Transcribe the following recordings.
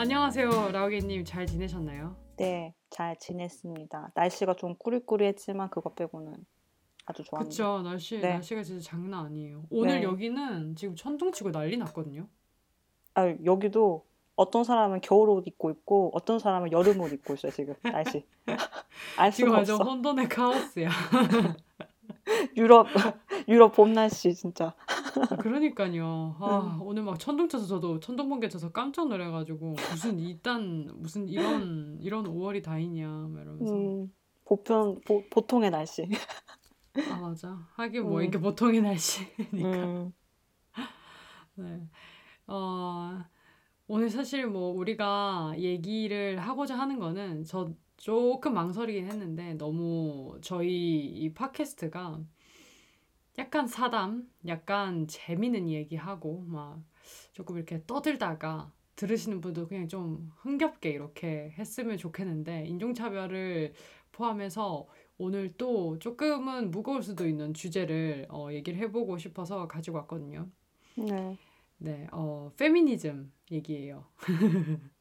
안녕하세요, 라우게님 잘 지내셨나요? 네, 잘 지냈습니다. 날씨가 좀 꾸리꾸리했지만 그것 빼고는 아주 좋았네요. 그쵸, 날씨 네, 날씨가 진짜 장난 아니에요. 오늘 네. 여기는 지금 천둥 치고 난리 났거든요. 아, 여기도 어떤 사람은 겨울옷 입고 있고 어떤 사람은 여름옷 입고 있어요, 지금 날씨. 알 지금 수가 완전 없어. 혼돈의 카오스야. 유럽 유럽 봄 날씨 진짜. 그러니까요. 아, 음, 오늘 막 천둥 쳐서 저도 천둥 번개 쳐서 깜짝 놀래가지고 무슨 이딴 무슨 이런 이런 5월이 다 있냐 막 이러면서 음, 보편 보, 보통의 날씨. 아 맞아. 하긴 뭐 이게 음, 보통의 날씨니까. 음, 네. 어, 오늘 사실 뭐 우리가 얘기를 하고자 하는 거는 저 조금 망설이긴 했는데 너무 저희 이 팟캐스트가 약간 사담, 약간 재미있는 얘기하고 막 조금 이렇게 떠들다가 들으시는 분도 그냥 좀 흥겹게 이렇게 했으면 좋겠는데 인종차별을 포함해서 오늘 또 조금은 무거울 수도 있는 주제를 어, 얘기를 해보고 싶어서 가지고 왔거든요. 네, 네, 어, 페미니즘 얘기예요.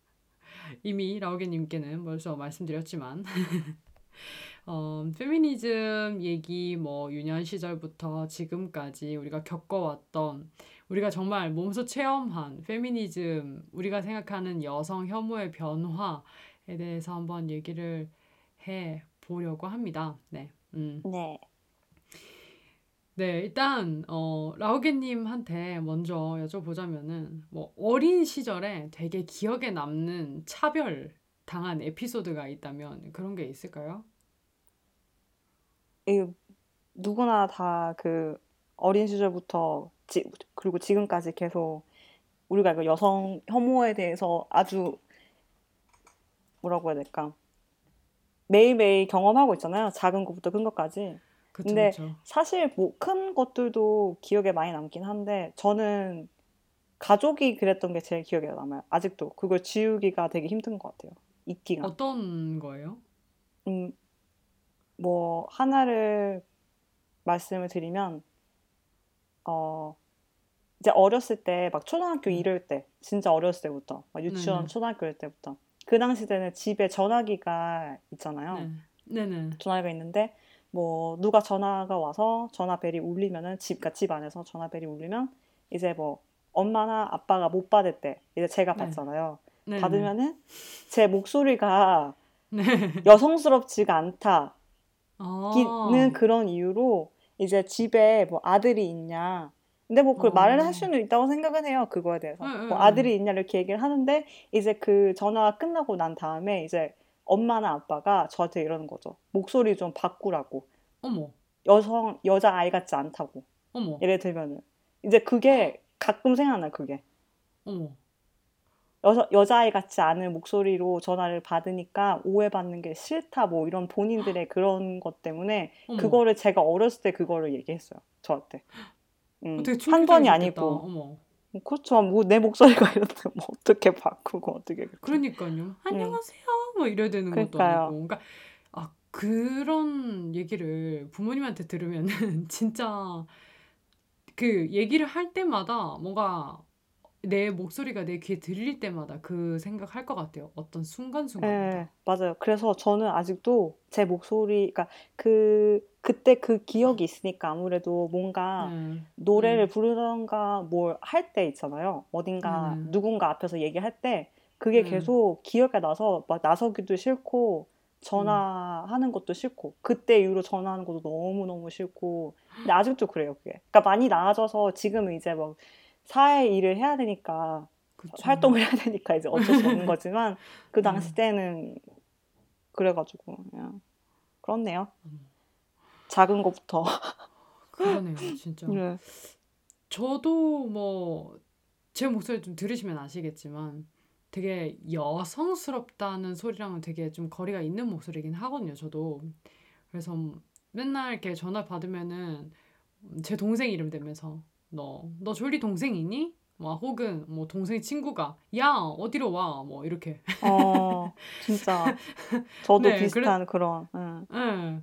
이미 라오게님께는 벌써 말씀드렸지만, 어, 페미니즘 얘기 뭐 유년 시절부터 지금까지 우리가 겪어왔던, 우리가 정말 몸소 체험한 페미니즘, 우리가 생각하는 여성 혐오의 변화에 대해서 한번 얘기를 해 보려고 합니다. 네. 음. 네. 네, 일단 어, 라우게님한테 먼저 여쭤보자면은 뭐 어린 시절에 되게 기억에 남는 차별 당한 에피소드가 있다면 그런 게 있을까요? 이 누구나 다 그 어린 시절부터 지, 그리고 지금까지 계속 우리가 그 여성 혐오에 대해서 아주 뭐라고 해야 될까? 매일매일 경험하고 있잖아요. 작은 것부터 큰 것까지. 그쵸, 근데 그쵸. 사실 뭐 큰 것들도 기억에 많이 남긴 한데 저는 가족이 그랬던 게 제일 기억에 남아요. 아직도 그걸 지우기가 되게 힘든 것 같아요. 잊기가. 어떤 거예요? 음, 뭐 하나를 말씀을 드리면 어 이제 어렸을 때 막 초등학교 네, 이럴 때 진짜 어렸을 때부터 막 유치원 네네, 초등학교 이럴 때부터 그 당시 때는 집에 전화기가 있잖아요. 네, 네네, 전화기가 있는데 뭐 누가 전화가 와서 전화벨이 울리면은 집, 그러니까 집 안에서 전화벨이 울리면 이제 뭐 엄마나 아빠가 못 받을 때 이제 제가 네, 받잖아요. 네네, 받으면은 제 목소리가 네. 여성스럽지가 않다기 는 아, 그런 이유로 이제 집에 뭐 아들이 있냐. 근데 뭐 그 말을 할 어, 수는 있다고 생각은 해요. 그거에 응, 대해서. 응, 뭐 응. 아들이 있냐 이렇게 얘기를 하는데 이제 그 전화가 끝나고 난 다음에 이제 엄마나 아빠가 저한테 이러는 거죠. 목소리 좀 바꾸라고. 어머, 여성, 여자 아이 같지 않다고. 어머, 예를 들면은. 이제 그게 가끔 생각나, 그게. 어머, 여자, 여자아이 같지 않은 목소리로 전화를 받으니까 오해받는 게 싫다, 뭐 이런 본인들의 그런 것 때문에 어머. 그거를 제가 어렸을 때 그거를 얘기했어요. 저한테. 어, 음, 되게 한 번이. 아니고. 어머. 뭐 그렇죠. 뭐 내 목소리가 이런데 뭐 어떻게 바꾸고 어떻게 그렇게. 그러니까요. 음, 안녕하세요. 뭐 이래야 되는 것도 아니고. 그러니까요. 그러니까 아 그런 얘기를 부모님한테 들으면은 진짜 그 얘기를 할 때마다 뭔가 내 목소리가 내 귀에 들릴 때마다 그 생각할 것 같아요. 어떤 예, 순간순간마다. 맞아요. 그래서 저는 아직도 제 목소리, 그러니까 그, 그때 그 기억이 있으니까 아무래도 뭔가 네, 노래를 네, 부르던가 뭘 할 때 있잖아요. 어딘가 네네, 누군가 앞에서 얘기할 때 그게 네, 계속 기억에 나서 막 나서기도 싫고 음, 전화하는 것도 싫고 그때 이후로 전화하는 것도 너무 너무 싫고 근데 아직도 그래요, 그게. 그러니까 많이 나아져서 지금은 이제 막 사회 일을 해야 되니까 그쵸. 활동을 해야 되니까 이제 어쩔 수 없는 거지만 그 네, 당시 때는 그래가지고 그냥 그렇네요. 음, 작은 것부터. 그러네요, 진짜. 네. 저도 뭐 제 목소리 좀 들으시면 아시겠지만 되게 여성스럽다는 소리랑은 되게 좀 거리가 있는 목소리긴 하거든요, 저도. 그래서 맨날 이렇게 전화 받으면은 제 동생 이름 대면서 너, 너 졸리 동생이니? 뭐 혹은 뭐 동생 친구가 야, 어디로 와? 뭐 이렇게. 어, 진짜 저도 네, 그래, 비슷한 그런. 응. 예.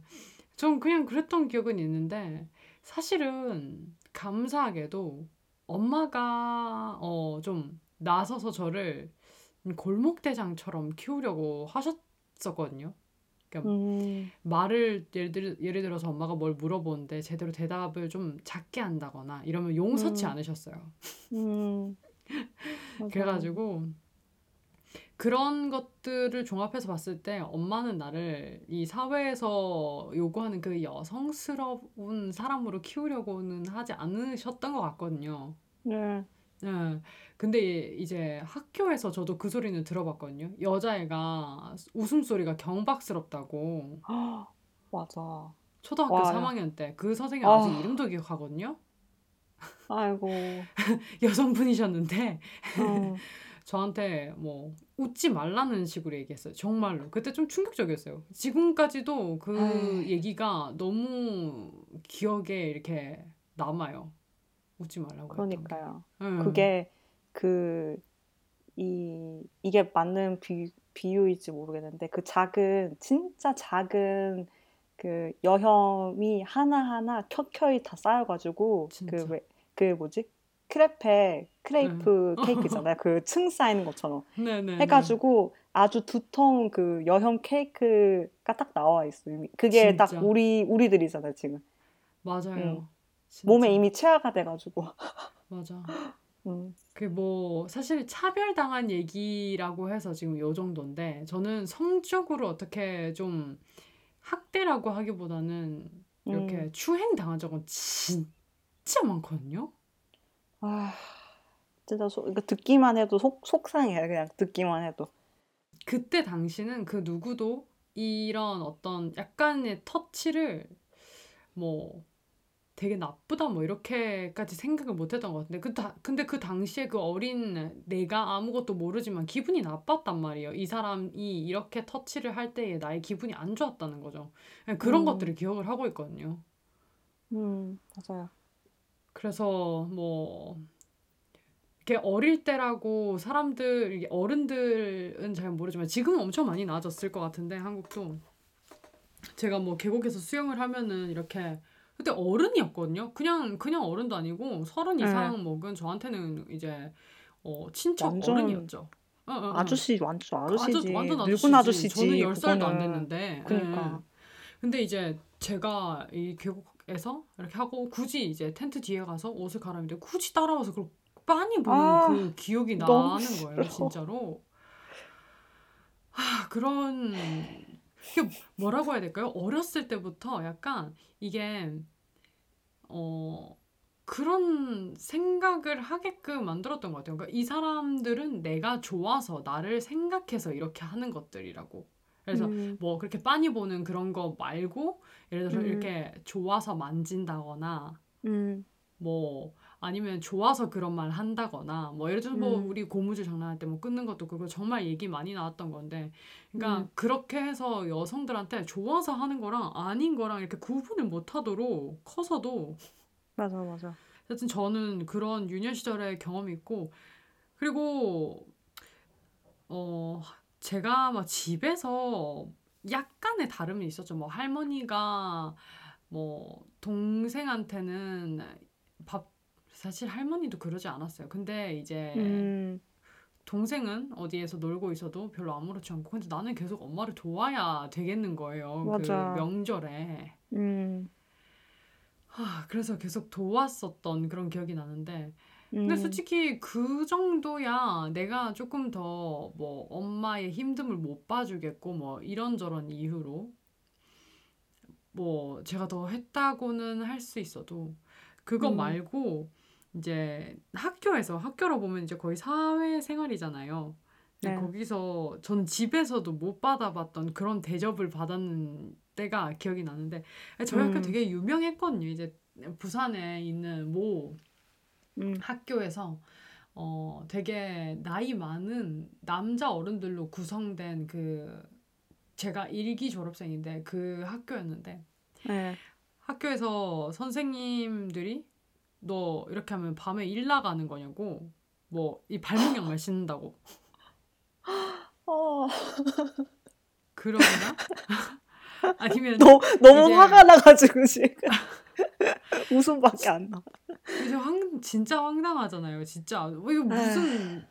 전 그냥 그랬던 기억은 있는데 사실은 감사하게도 엄마가 어, 좀 나서서 저를 골목대장처럼 키우려고 하셨었거든요. 그러니까 음, 말을 예를, 들, 예를 들어서 엄마가 뭘 물어보는데 제대로 대답을 좀 작게 한다거나 이러면 용서치 음. 않으셨어요. 음. 그래가지고 그런 것들을 종합해서 봤을 때 엄마는 나를 이 사회에서 요구하는 그 여성스러운 사람으로 키우려고는 하지 않으셨던 것 같거든요. 네. 예. 근데 이제 학교에서 저도 그 소리는 들어봤거든요. 여자애가 웃음소리가 경박스럽다고. 헉, 맞아. 초등학교 와, 3학년 때 그 선생님 아직 아, 이름도 기억하거든요. 아이고. 여성분이셨는데 음, 저한테 뭐 웃지 말라는 식으로 얘기했어요. 정말로. 그때 좀 충격적이었어요. 지금까지도 그 에이, 얘기가 너무 기억에 이렇게 남아요. 웃지 말라고. 그러니까요. 응. 그게 그, 이, 이게 맞는 비, 비유일지 모르겠는데, 그 작은, 진짜 작은 그 여혐이 하나하나 켜켜이 다 쌓여가지고, 그. 왜, 그 뭐지? 크레페, 응. 크레이프 케이크 있잖아요. 그 층 쌓이는 것처럼. 네네네. 해가지고 아주 두터운 그 여혐 케이크가 딱 나와 있어. 이미. 그게 딱 진짜. 우리, 우리들이잖아요, 지금. 응. 맞아요. 몸에 진짜. 이미 체화가 돼가지고. 맞아. 음, 그뭐 사실 차별당한 얘기라고 해서 지금 요 정도인데 저는 성적으로 어떻게 좀 학대라고 하기보다는 이렇게 음. 추행 당한 적은 진짜 많거든요. 아, 진짜 소, 이거 듣기만 해도 속, 속상해요. 그냥 듣기만 해도. 그때 당시는 그 누구도 이런 어떤 약간의 터치를 뭐 되게 나쁘다 뭐 이렇게까지 생각을 못 했던 것 같은데 그 다, 근데 그 당시에 그 어린 내가 아무것도 모르지만 기분이 나빴단 말이에요. 이 사람이 이렇게 터치를 할 때에 나의 기분이 안 좋았다는 거죠. 그런 음, 것들을 기억을 하고 있거든요. 음, 맞아요. 그래서 뭐 이렇게 어릴 때라고 사람들 어른들은 잘 모르지만 지금은 엄청 많이 나아졌을 것 같은데 한국도 제가 뭐 계곡에서 수영을 하면은 이렇게 그때 어른이었거든요. 그냥 그냥 어른도 아니고 서른 네. 이상 먹은 저한테는 이제 어 친척 완전 어른이었죠. 어, 어, 어. 아저씨, 완전 아저 아저씨지. 완전 늙은 아저씨지. 저는 아저씨지. 열 살도 안. 됐는데. 예. 그니까. 근데 이제 제가 이 계곡에서 이렇게 하고 굳이 이제 텐트 뒤에 가서 옷을 갈아입는데 굳이 따라와서 그걸 빤히 보는 아, 그 기억이 나는 싫어. 거예요, 진짜로. 아, 그런 이게 뭐라고 해야 될까요? 어렸을 때부터 약간 이게 어 그런 생각을 하게끔 만들었던 것 같아요. 그러니까 이 사람들은 내가 좋아서 나를 생각해서 이렇게 하는 것들이라고. 그래서 음, 뭐 그렇게 빤히 보는 그런 거 말고 예를 들어서 음, 이렇게 좋아서 만진다거나 음, 뭐 아니면 좋아서 그런 말 한다거나 뭐 예를 들어서 뭐 음, 우리 고무줄 장난할 때 뭐 끊는 것도 그거 정말 얘기 많이 나왔던 건데 그러니까 음, 그렇게 해서 여성들한테 좋아서 하는 거랑 아닌 거랑 이렇게 구분을 못 하도록 커서도 맞아, 맞아. 하여튼 저는 그런 유년 시절의 경험이 있고 그리고 어 제가 막 집에서 약간의 다름이 있었죠. 뭐 할머니가 뭐 동생한테는 밥 사실 할머니도 그러지 않았어요. 근데 이제 음, 동생은 어디에서 놀고 있어도 별로 아무렇지 않고 근데 나는 계속 엄마를 도와야 되겠는 거예요. 그 맞아. 명절에. 음, 하, 그래서 계속 도왔었던 그런 기억이 나는데 근데 음, 솔직히 그 정도야 내가 조금 더 뭐 엄마의 힘듦을 못 봐주겠고 뭐 이런저런 이유로 뭐 제가 더 했다고는 할 수 있어도 그거 음, 말고 이제 학교에서 학교로 보면 이제 거의 사회 생활이잖아요. 근데 네. 거기서 전 집에서도 못 받아봤던 그런 대접을 받았는 때가 기억이 나는데 저희 학교 음, 되게 유명했거든요. 이제 부산에 있는 모 음, 학교에서 어 되게 나이 많은 남자 어른들로 구성된 그 제가 일기 졸업생인데 그 학교였는데 네. 학교에서 선생님들이 너 이렇게 하면 밤에 일 나가는 거냐고 뭐 이 발목 양말 신는다고 어, 그러나 아니면 너, 너무 이제 화가 나가지고 지금 웃음밖에 안 나. 이제 황 진짜 황당하잖아요 진짜 뭐 이거 에휴, 무슨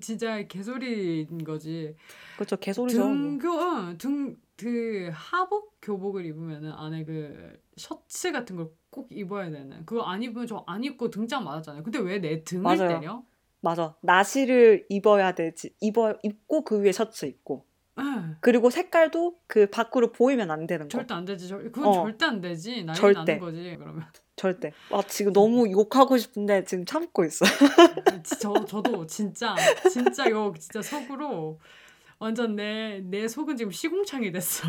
진짜 개소리인 거지. 그렇죠. 개소리죠. 뭐. 등교, 응, 등, 그 하복 교복을 입으면은 안에 그 셔츠 같은 걸 꼭 입어야 되는. 그거 안 입으면 저 안 입고 등짝 맞았잖아요. 근데 왜 내 등을 맞아요. 때려? 맞아. 나시를 입어야 되지. 입어 입고 그 위에 셔츠 입고. 응, 그리고 색깔도 그 밖으로 보이면 안 되는 거. 절대 안 되지. 절- 그건 어. 절대 안 되지. 난리 절대. 나는 거지. 그러면. 절대. 아, 지금 너무 욕하고 싶은데 지금 참고 있어. 저 저도 진짜 진짜 이거 진짜 속으로 완전 내 내 속은 지금 시궁창이 됐어.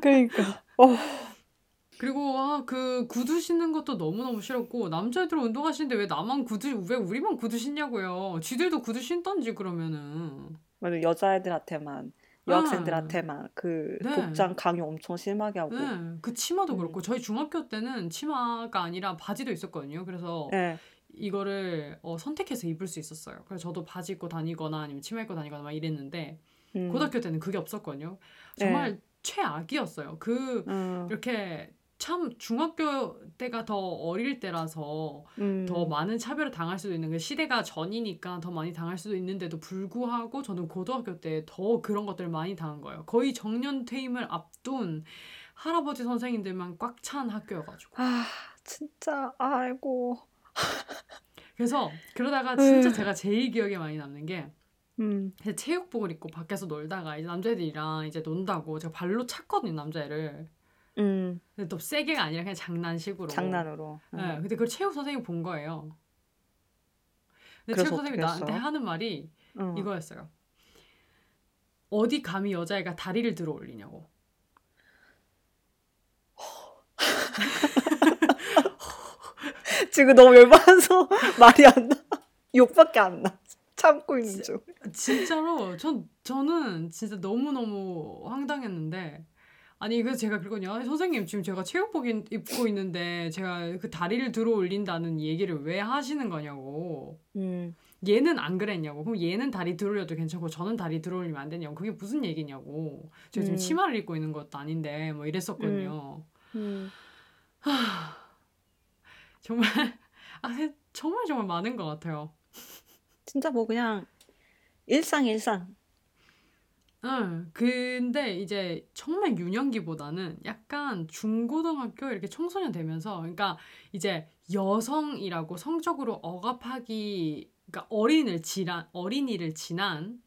그러니까. 어. 그리고 아 그 구두 신는 것도 너무 너무 싫었고 남자애들 운동하시는데 왜 나만 구두 왜 우리만 구두 신냐고요. 쥐들도 구두 신던지 그러면은. 맞아. 여자애들한테만 여학생들한테만 그 네. 복장 강요 엄청 심하게 하고. 네, 그 치마도 음. 그렇고 저희 중학교 때는 치마가 아니라 바지도 있었거든요. 그래서 네. 이거를 어, 선택해서 입을 수 있었어요. 그래서 저도 바지 입고 다니거나 아니면 치마 입고 다니거나 막 이랬는데 음. 고등학교 때는 그게 없었거든요. 네. 정말 최악이었어요. 그 음. 이렇게 참 중학교 때가 더 어릴 때라서 음. 더 많은 차별을 당할 수도 있는 그 시대가 전이니까 더 많이 당할 수도 있는데도 불구하고 저는 고등학교 때 더 그런 것들을 많이 당한 거예요. 거의 정년 퇴임을 앞둔 할아버지 선생님들만 꽉 찬 학교여가지고. 아, 진짜 아이고. 그래서 그러다가 진짜 으. 제가 제일 기억에 많이 남는 게 음. 체육복을 입고 밖에서 놀다가 이제 남자애들이랑 이제 논다고 제가 발로 찼거든요 남자애를. 음. 근데 또 세게가 아니라 그냥 장난식으로. 장난으로. 음. 네, 근데 그걸 체육 선생님 본 거예요. 근데 체육 선생님이 나한테? 하는 말이 음. 이거였어요. 어디 감히 여자애가 다리를 들어 올리냐고. 지금 너무 열받아서 말이 안 나. 욕밖에 안 나. 참고 있는 중. 진짜로 전 저는 진짜 너무 너무 황당했는데 아니 그래서 제가 그러거든요. 아니, 선생님 지금 제가 체육복 입- 입고 있는데 제가 그 다리를 들어 올린다는 얘기를 왜 하시는 거냐고. 음. 얘는 안 그랬냐고. 그럼 얘는 다리 들어 올려도 괜찮고 저는 다리 들어 올리면 안 되냐고. 그게 무슨 얘기냐고. 제가 지금 음. 치마를 입고 있는 것도 아닌데 뭐 이랬었거든요. 음. 정말 아 정말 정말 많은 것 같아요. 진짜 뭐 그냥 일상 일상. 응. 근데 이제 정말 유년기보다는 약간 중고등학교 이렇게 청소년 되면서 그러니까 이제 여성이라고 성적으로 억압하기 그러니까 어린을 지난 어린이를 지난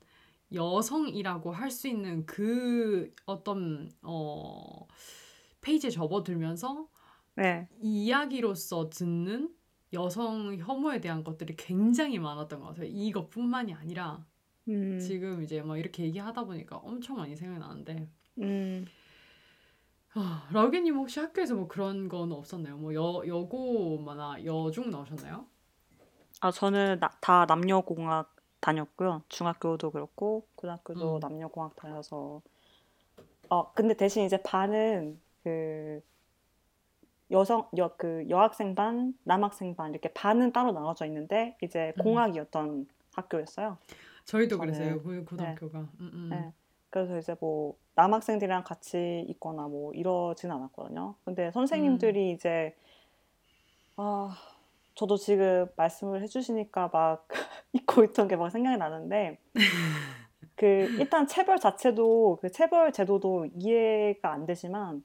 여성이라고 할 수 있는 그 어떤 어 페이지에 접어들면서 네. 이야기로서 듣는 여성 혐오에 대한 것들이 굉장히 많았던 것 같아요. 이것뿐만이 아니라 음. 지금 이제 뭐 이렇게 얘기하다 보니까 엄청 많이 생각나는데 음. 아, 라우게님 혹시 학교에서 뭐 그런 건 없었나요? 뭐 여, 여고마나 여중 나오셨나요? 아, 저는 나, 다 남녀공학 다녔고요. 중학교도 그렇고 고등학교도 음. 남녀공학 다녀서 어, 근데 대신 이제 반은 그 여성 여 그 여학생 반, 남학생 반 이렇게 반은 따로 나눠져 있는데 이제 음. 공학이었던 학교였어요. 저희도 저는- 그랬어요. 고- 고등학교가. 음, 음. 네. 그래서 이제 뭐 남학생들이랑 같이 있거나 뭐 이러진 않았거든요. 근데 선생님들이 이제 아 저도 지금 말씀을 해주시니까 막 잊고 있던 게 막 생각이 나는데 그 일단 체벌 자체도 그 체벌 제도도 이해가 안 되지만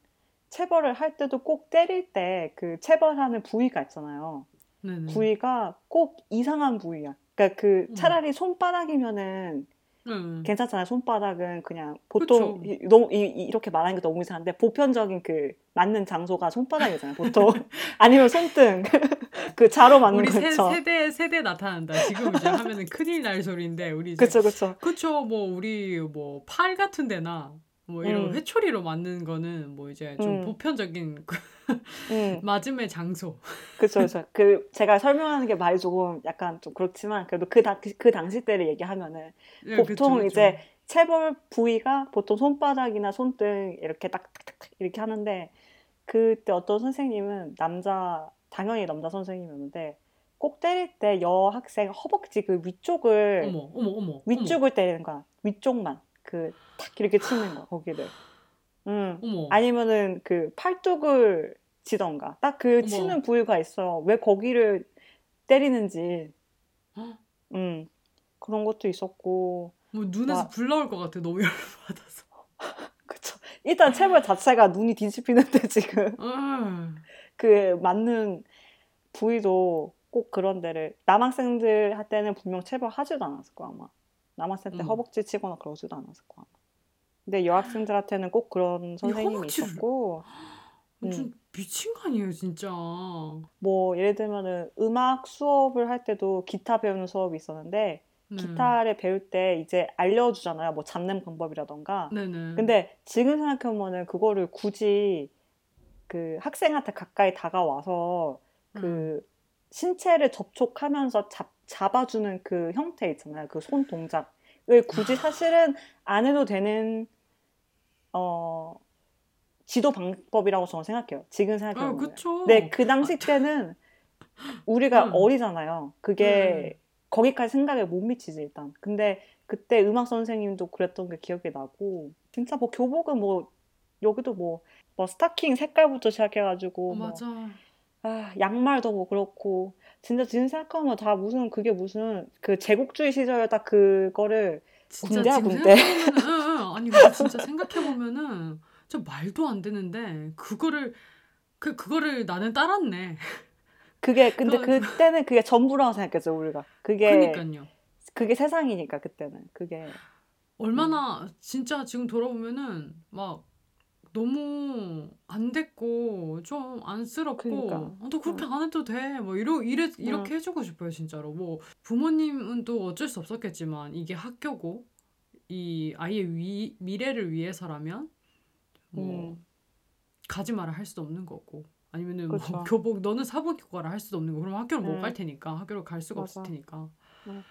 체벌을 할 때도 꼭 때릴 때 그 체벌하는 부위가 있잖아요. 네네. 부위가 꼭 이상한 부위야. 그러니까 그 음. 차라리 손바닥이면은 음. 괜찮잖아요. 손바닥은 그냥 보통. 이, 너무 이, 이- 이렇게 말하는 게 너무 이상한데 보편적인 그 맞는 장소가 손바닥이잖아요. 보통 아니면 손등 그 자로 맞는 우리 거 세. 세대 세대 나타난다. 지금 이제 하면은 큰일 날 소리인데 우리 그쵸 그쵸. 그쵸 뭐 우리 뭐 팔 같은 데나 뭐 이런 음. 회초리로 맞는 거는 뭐 이제 좀 음. 보편적인 그음 맞음의 장소. 그쵸 그쵸. 그 제가 설명하는 게 말이 조금 약간 좀 그렇지만 그래도 그, 당, 그 당시 때를 얘기하면은 네, 보통 그쵸, 그쵸. 이제 체벌 부위가 보통 손바닥이나 손등 이렇게 딱딱딱 이렇게 하는데 그때 어떤 선생님은 남자 당연히 남자 선생님이었는데 꼭 때릴 때 여학생 허벅지 그 위쪽을 어머 어머 어머 위쪽을 때리는 거야 위쪽만 그 탁 이렇게 치는 거 거기를 음 어머 아니면은 그 팔뚝을 치던가 딱 그. 치는 부위가 있어요 왜 거기를 때리는지 헉. 음 그런 것도 있었고 뭐 눈에서 와. 불 나올 것 같아. 너무 열받아서. 그쵸. 일단 체벌 자체가 눈이 뒤집히는데 지금 응. 그 맞는 부위도 꼭 그런 데를 남학생들 할 때는 분명 체벌하지도 않았을 거야 아마 남학생 때 음. 허벅지 치거나 그러지도 않았을 거야. 근데 여학생들한테는 꼭 그런 선생님이 허벅지를- 있었고 음. 좀 미친 거 아니에요, 진짜. 뭐 예를 들면은 음악 수업을 할 때도 기타 배우는 수업이 있었는데 네. 기타를 배울 때 이제 알려주잖아요 뭐 잡는 방법이라던가 네네. 근데 지금 생각해보면은 그거를 굳이 그 학생한테 가까이 다가와서 그 음. 신체를 접촉하면서 잡, 잡아주는 그 형태 있잖아요. 그 손 동작을 굳이 사실은 안 해도 되는 어 지도 방법이라고 저는 생각해요. 지금 아, 생각해 보면. 그쵸. 네, 그 당시 때는 우리가 음. 어리잖아요. 그게 음. 거기까지 생각을 못 미치지 일단. 근데 그때 음악 선생님도 그랬던 게 기억이 나고 진짜 뭐 교복은 뭐 여기도 뭐, 뭐 스타킹 색깔부터 시작해가지고 어, 뭐 맞아. 아, 양말도 뭐 그렇고 진짜 지금 생각하면 다 무슨 그게 무슨 그 제국주의 시절에 딱 그거를 군대야, 군대. 아니 진짜 생각해 보면은 진짜 말도 안 되는데 그거를 그 그거를 나는 따랐네. 그게 근데 그- 그때는 그게 전부라고 생각했죠 우리가 그게 그러니까요. 그게 세상이니까 그때는 그게 얼마나 진짜 지금 돌아보면은 막 너무 안 됐고 좀 안쓰럽고 그러니까. 어, 너 그렇게 안 해도 돼. 뭐 이러 이래 이렇게 해주고 싶어요 진짜로. 뭐 부모님은 또 어쩔 수 없었겠지만 이게 학교고 이 아이의 위, 미래를 위해서라면 뭐 음. 가지 마라 할 수도 없는 거고 아니면은 뭐 그쵸. 교복 너는 사복 입고 가라 할 수도 없는 거. 그럼 학교를 못 음. 갈 테니까 학교를 갈 수가 맞아. 없을 테니까. 음.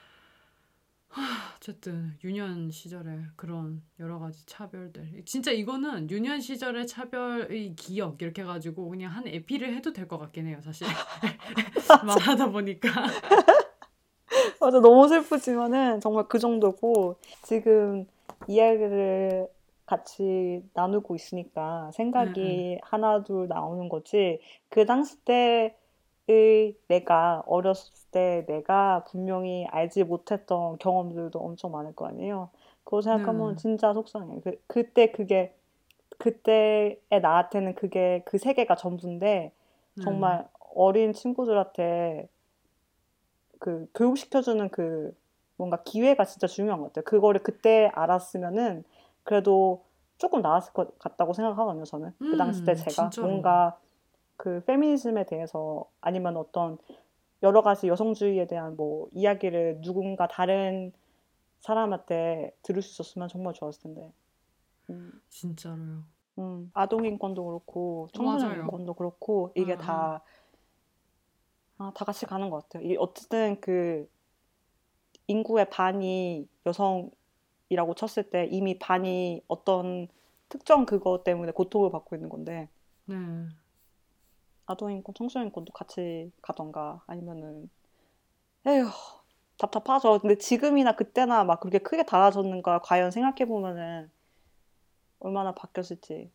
하, 어쨌든 유년 시절에 그런 여러 가지 차별들. 진짜 이거는 유년 시절의 차별의 기억 이렇게 해가지고 그냥 한 에피를 해도 될 것 같긴 해요 사실. 말하다 보니까. 맞아 너무 슬프지만은 정말 그 정도고 지금 이야기를 같이 나누고 있으니까 생각이 하나 둘 나오는 거지 그 당시 때 의 내가 어렸을 때 내가 분명히 알지 못했던 경험들도 엄청 많을 거 아니에요. 그거 생각하면 네. 진짜 속상해. 그 그때 그게 그때의 나한테는 그게 그 세계가 전부인데 네. 정말 어린 친구들한테 그 교육시켜주는 그 뭔가 기회가 진짜 중요한 것 같아요. 그거를 그때 알았으면은 그래도 조금 나았을 것 같다고 생각하거든요, 저는. 그 당시 때 음, 제가 진짜로. 뭔가 그 페미니즘에 대해서 아니면 어떤 여러 가지 여성주의에 대한 뭐 이야기를 누군가 다른 사람한테 들을 수 있었으면 정말 좋았을 텐데. 음, 진짜로요. 음, 아동 인권도 그렇고 청소년 맞아요. 인권도 그렇고 이게 음, 다, 아, 다 같이 가는 것 같아요. 이게 어쨌든 그 인구의 반이 여성이라고 쳤을 때 이미 반이 어떤 특정 그거 때문에 고통을 받고 있는 건데 네. 아동 인권, 청소년 인권도 같이 가던가 아니면은 에휴 답답하죠. 근데 지금이나 그때나 막 그렇게 크게 달라졌는가 과연 생각해 보면은 얼마나 바뀌었을지.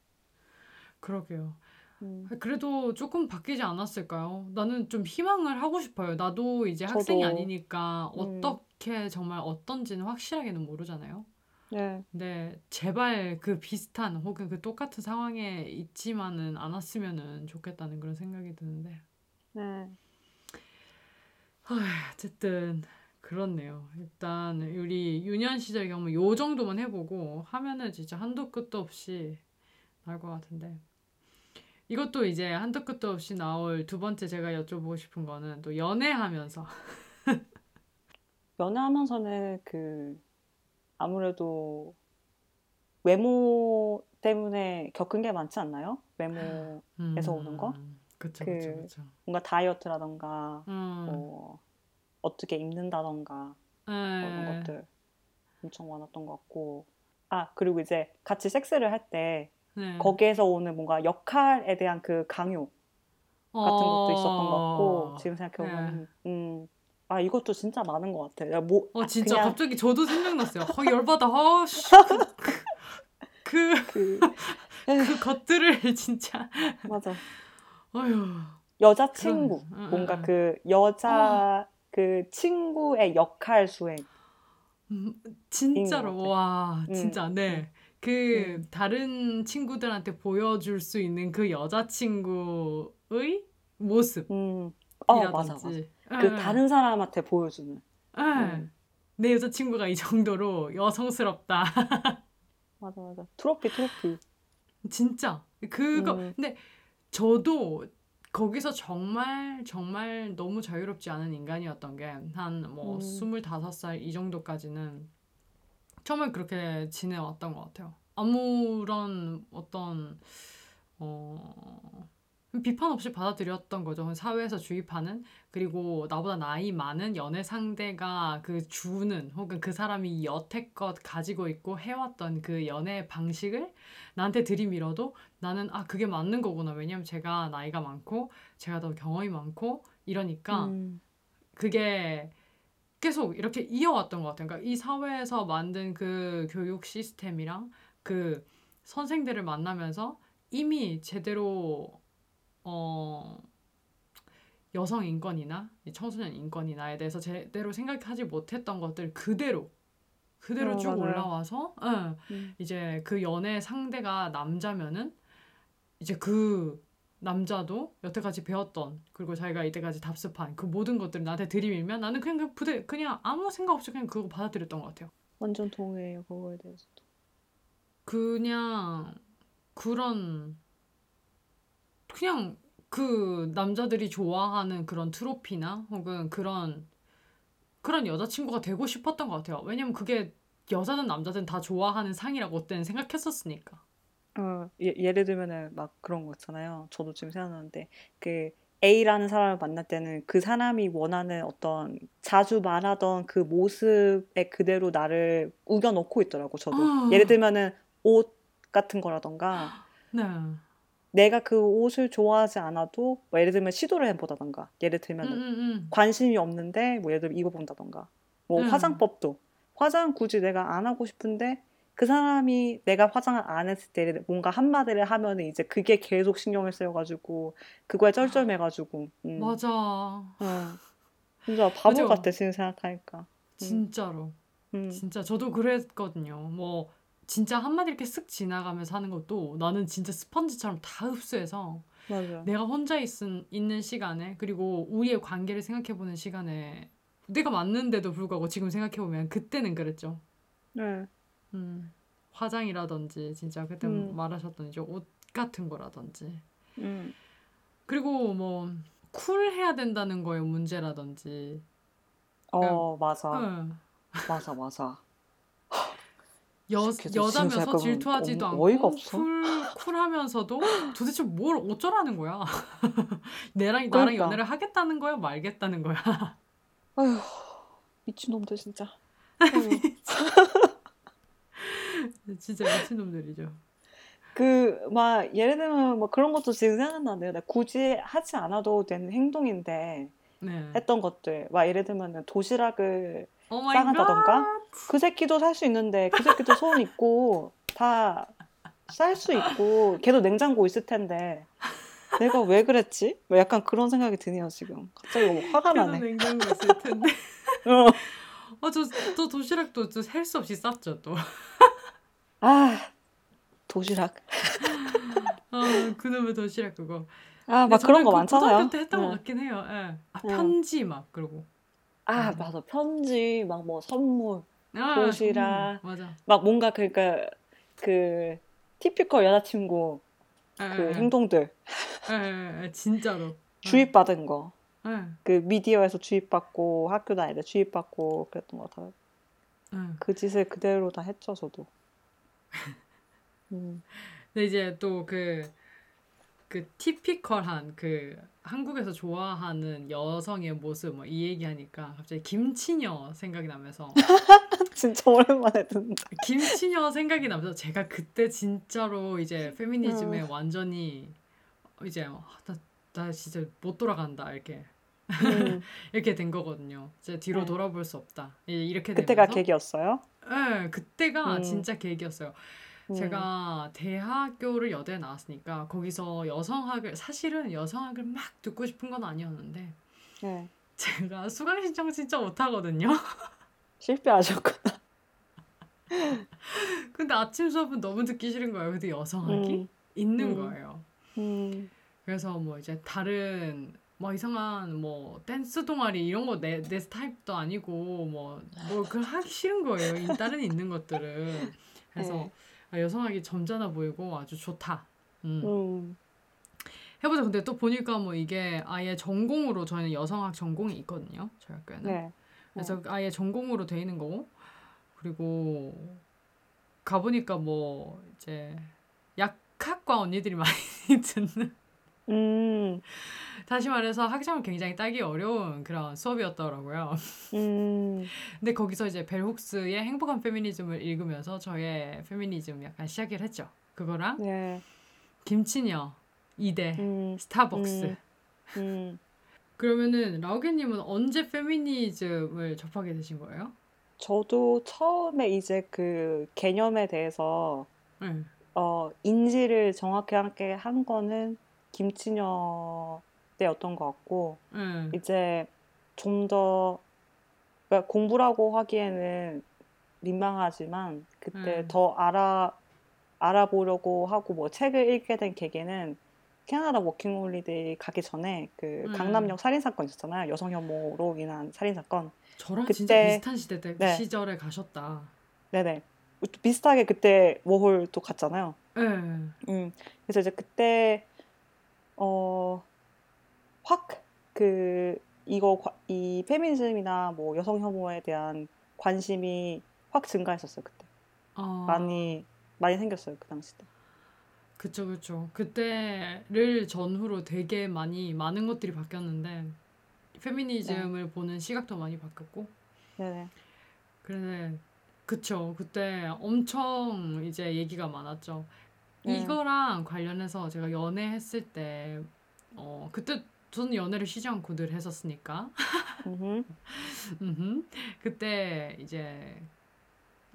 그러게요. 음. 그래도 조금 바뀌지 않았을까요? 나는 좀 희망을 하고 싶어요. 나도 이제 학생이 저도. 아니니까 음. 어떻게 정말 어떤지는 확실하게는 모르잖아요. 네. 근데 제발 그 비슷한 혹은 그 똑같은 상황에 있지만은 않았으면은 좋겠다는 그런 생각이 드는데. 네. 하, 어쨌든 그렇네요. 일단 우리 유년 시절 경험 요 정도만 해보고 하면은 진짜 한도 끝도 없이 나올 것 같은데. 이것도 이제 한도 끝도 없이 나올 두 번째 제가 여쭤보고 싶은 거는 또 연애하면서 연애하면서는 그 아무래도 외모 때문에 겪은 게 많지 않나요? 외모에서 오는 거? 그쵸 그- 그쵸 그쵸. 뭔가 다이어트라던가 음. 뭐 어떻게 입는다던가 뭐 이런 네. 것들 엄청 많았던 것 같고 아 그리고 이제 같이 섹스를 할때 네. 거기에서 오는 뭔가 역할에 대한 그 강요 같은 것도 있었던 것 같고 어. 지금 생각해보면 네. 음, 아 이것도 진짜 많은 것 같아요. 야, 뭐어 아, 진짜 그냥 갑자기 저도 생각났어요. 어, 열받아. 어, 씨. 그, 그, 그그 것들을 진짜. 맞아 어휴. 여자 친구 그런- 응, 뭔가. 그 여자 그 친구의 역할 수행 음, 진짜로. 와 음, 진짜 네. 그 음. 다른 친구들한테 보여줄 수 있는 그 여자 친구의 모습이라든지 음. 어, 맞아, 맞아. 예, 그 다른 사람한테 보여주는. 예. 음. 내 여자친구가 이 정도로 여성스럽다. 맞아, 맞아. 트로피, 트로피. 진짜 그거 음. 근데 저도 거기서 정말 정말 너무 자유롭지 않은 인간이었던 게 한뭐 음. 스물다섯 살이 정도까지는 정말 그렇게 지내왔던 것 같아요. 아무런 어떤 어 비판 없이 받아들였던 거죠. 사회에서 주입하는 그리고 나보다 나이 많은 연애 상대가 그 주는 혹은 그 사람이 여태껏 가지고 있고 해왔던 그 연애 방식을 나한테 들이밀어도 나는 아 그게 맞는 거구나. 왜냐면 제가 나이가 많고 제가 더 경험이 많고 이러니까 음. 그게 계속 이렇게 이어왔던 것 같아요. 그러니까 이 사회에서 만든 그 교육 시스템이랑 그 선생들을 만나면서 이미 제대로 어 여성 인권이나 이 청소년 인권이나에 대해서 제대로 생각하지 못했던 것들 그대로 그대로 어, 쭉 맞아요. 올라와서 예, 음. 이제 그 연애 상대가 남자면은 이제 그 남자도 여태까지 배웠던 그리고 자기가 이때까지 답습한 그 모든 것들을 나한테 들이밀면 나는 그냥 그 부대 그냥 아무 생각 없이 그냥 그거 받아들였던 것 같아요. 완전 동의해요, 그거에 대해서도. 그냥 그런 그냥 그 남자들이 좋아하는 그런 트로피나 혹은 그런 그런 여자친구가 되고 싶었던 것 같아요. 왜냐면 그게 여자든 남자든 다 좋아하는 상이라고 그때는 생각했었으니까. 어, 예, 예를 들면은 막 그런 거 있잖아요. 저도 지금 생각나는데 그 A라는 사람을 만날 때는 그 사람이 원하는 어떤 자주 말하던 그 모습에 그대로 나를 우겨넣고 있더라고, 저도. 아. 예를 들면은 옷 같은 거라던가 네. 내가 그 옷을 좋아하지 않아도 뭐 예를 들면 시도를 해보다던가 예를 음, 들면은 음, 음. 관심이 없는데 뭐 예를 들면 이거 본다던가 뭐 음. 화장법도 화장 굳이 내가 안 하고 싶은데 그 사람이 내가 화장을 안 했을 때 뭔가 한마디를 하면은 이제 그게 계속 신경을 쓰여가지고 그거에 쩔쩔매가지고 음. 맞아. 응. 진짜 바보 맞아. 같아 지금 생각하니까 진짜로. 음. 진짜 저도 그랬거든요. 뭐 진짜 한마디 이렇게 쓱 지나가면서 하는 것도 나는 진짜 스펀지처럼 다 흡수해서 맞아 내가 혼자 있, 있는 시간에 그리고 우리의 관계를 생각해보는 시간에 내가 맞는데도 불구하고 지금 생각해보면 그때는 그랬죠. 네. 음, 화장이라든지 진짜 그때 음. 말하셨던 이제 옷 같은 거라든지 음. 그리고 뭐 쿨해야 된다는 거에 문제라든지 어 맞아 응. 맞아 맞아 여, 여자면서 질투하지도 어- 않고 어이가 없어. 쿨, 쿨하면서도 도대체 뭘 어쩌라는 거야 내랑 나랑 그러니까. 연애를 하겠다는 거야 말겠다는 거야 아휴 미친놈들 진짜. 진짜 미친놈들이죠 그, 막, 예를 들면, 뭐 그런 것도 지금 생각나네요. 나 굳이 하지 않아도 되는 행동인데, 네 했던 것들. 막, 예를 들면, 도시락을 어 막 싸간다던가? 그 새끼도 쌀 수 있는데, 그 새끼도 손 있고, 다 쌀 수 있고, 걔도 냉장고 있을 텐데, 내가 왜 그랬지? 뭐 약간 그런 생각이 드네요, 지금. 갑자기 뭐 화가 나네. 냉장고 있을 텐데 어. 아, 저, 또 도시락도 셀 수 없이 쌌죠 또 아, 도시락. 아, 그놈의 도시락 그거 아, 막 그런 거그 많잖아요. 고등학교 때 했던 것 응. 같긴 해요 예. 아 응. 편지 막 그러고 아, 음. 맞아. 편지, 막 뭐 선물. 아, 도시락. 음, 맞아 막 뭔가 그러니까 그 티피컬 여자친구 예, 그 예, 행동들 예, 예, 예, 진짜로 주입 받은 거. 예, 그 미디어에서 주입받고 학교 다닐 때 주입받고 그랬던 것 같아요. 예. 그 짓을 그대로 다 했죠, 저도. 음. 근데 이제 또 그 그 티피컬한 그 한국에서 좋아하는 여성의 모습 뭐 이 얘기하니까 갑자기 김치녀 생각이 나면서 진짜 오랜만에 듣는다. 김치녀 생각이 나면서 제가 그때 진짜로 이제 페미니즘에 어. 완전히 이제 아, 나, 나 진짜 못 돌아간다 이렇게 음. 이렇게 된 거거든요. 이제 뒤로 네. 돌아볼 수 없다. 이- 이렇게 그때가 되면서 계기였어요? 네, 그때가 음. 진짜 계기였어요. 음. 제가 대학교를 여대에 나왔으니까 거기서 여성학을 사실은 여성학을 막 듣고 싶은 건 아니었는데 네. 제가 수강 신청 진짜 못하거든요. 실패하셨구나. 근데 아침 수업은 너무 듣기 싫은 거예요. 근데 여성학이 음, 있는 음. 거예요. 음, 그래서 뭐 이제 다른 뭐 이상한 뭐 댄스 동아리 이런 거 내 내 스타일도 아니고 뭐뭐 그걸 하기 싫은 거예요. 이 다른 있는 것들은. 그래서 네. 아, 여성학이 점잖아 보이고 아주 좋다. 음. 음, 해보자. 근데 또 보니까 뭐 이게 아예 전공으로 저희는 여성학 전공이 있거든요. 저희 학교에는. 네. 그래서 아예 전공으로 돼 있는 거고 그리고 가보니까 뭐 이제 약학과 언니들이 많이 듣는 음, 다시 말해서 학점을 굉장히 따기 어려운 그런 수업이었더라고요. 음, 근데 거기서 이제 벨 훅스의 행복한 페미니즘을 읽으면서 저의 페미니즘 약간 시작을 했죠. 그거랑 네. 김치녀, 이대, 음, 스타벅스. 음. 음. 그러면은 라우게님은 언제 페미니즘을 접하게 되신 거예요? 저도 처음에 이제 그 개념에 대해서 네. 어, 인지를 정확하게 한 거는 김치녀 때였던 것 같고, 네. 이제 좀 더, 그러니까 공부라고 하기에는 민망하지만, 그때 음. 더 알아, 알아보려고 하고, 뭐 책을 읽게 된 계기는 캐나다 워킹홀리데이 가기 전에 그 음. 강남역 살인 사건 있었잖아요. 여성 혐오로 인한 살인 사건. 저랑 그때- 진짜 비슷한 시대 때 네. 시절에 가셨다. 네네. 비슷하게 그때 워홀도 갔잖아요. 네. 음, 그래서 이제 그때 어, 확 그 이거 과- 이 페미니즘이나 뭐 여성 혐오에 대한 관심이 확 증가했었어요 그때 어, 많이 많이 생겼어요 그 당시 때. 그쵸 그쵸. 그때를 전후로 되게 많이 많은 것들이 바뀌었는데 페미니즘을 보는 시각도 많이 바뀌었고 네네. 그래 그쵸. 그때 엄청 이제 얘기가 많았죠. 네. 이거랑 관련해서 제가 연애했을 때 어, 그때 저는 연애를 쉬지 않고 늘 했었으니까. 그때 이제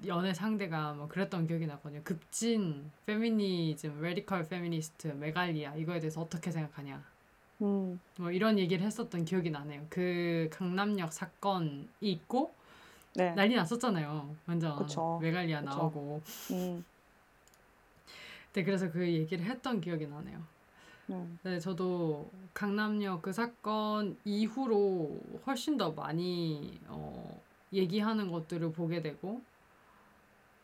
연애 상대가 뭐 그랬던 기억이 나거든요. 급진 페미니즘, radical 페미니스트, 메갈리아 이거에 대해서 어떻게 생각하냐. 음, 뭐 이런 얘기를 했었던 기억이 나네요. 그 강남역 사건이 있고 네. 난리 났었잖아요. 완전 그쵸. 메갈리아 그쵸. 나오고. 음, 네, 그래서 그 얘기를 했던 기억이 나네요. 음, 네, 저도 강남역 그 사건 이후로 훨씬 더 많이 어, 얘기하는 것들을 보게 되고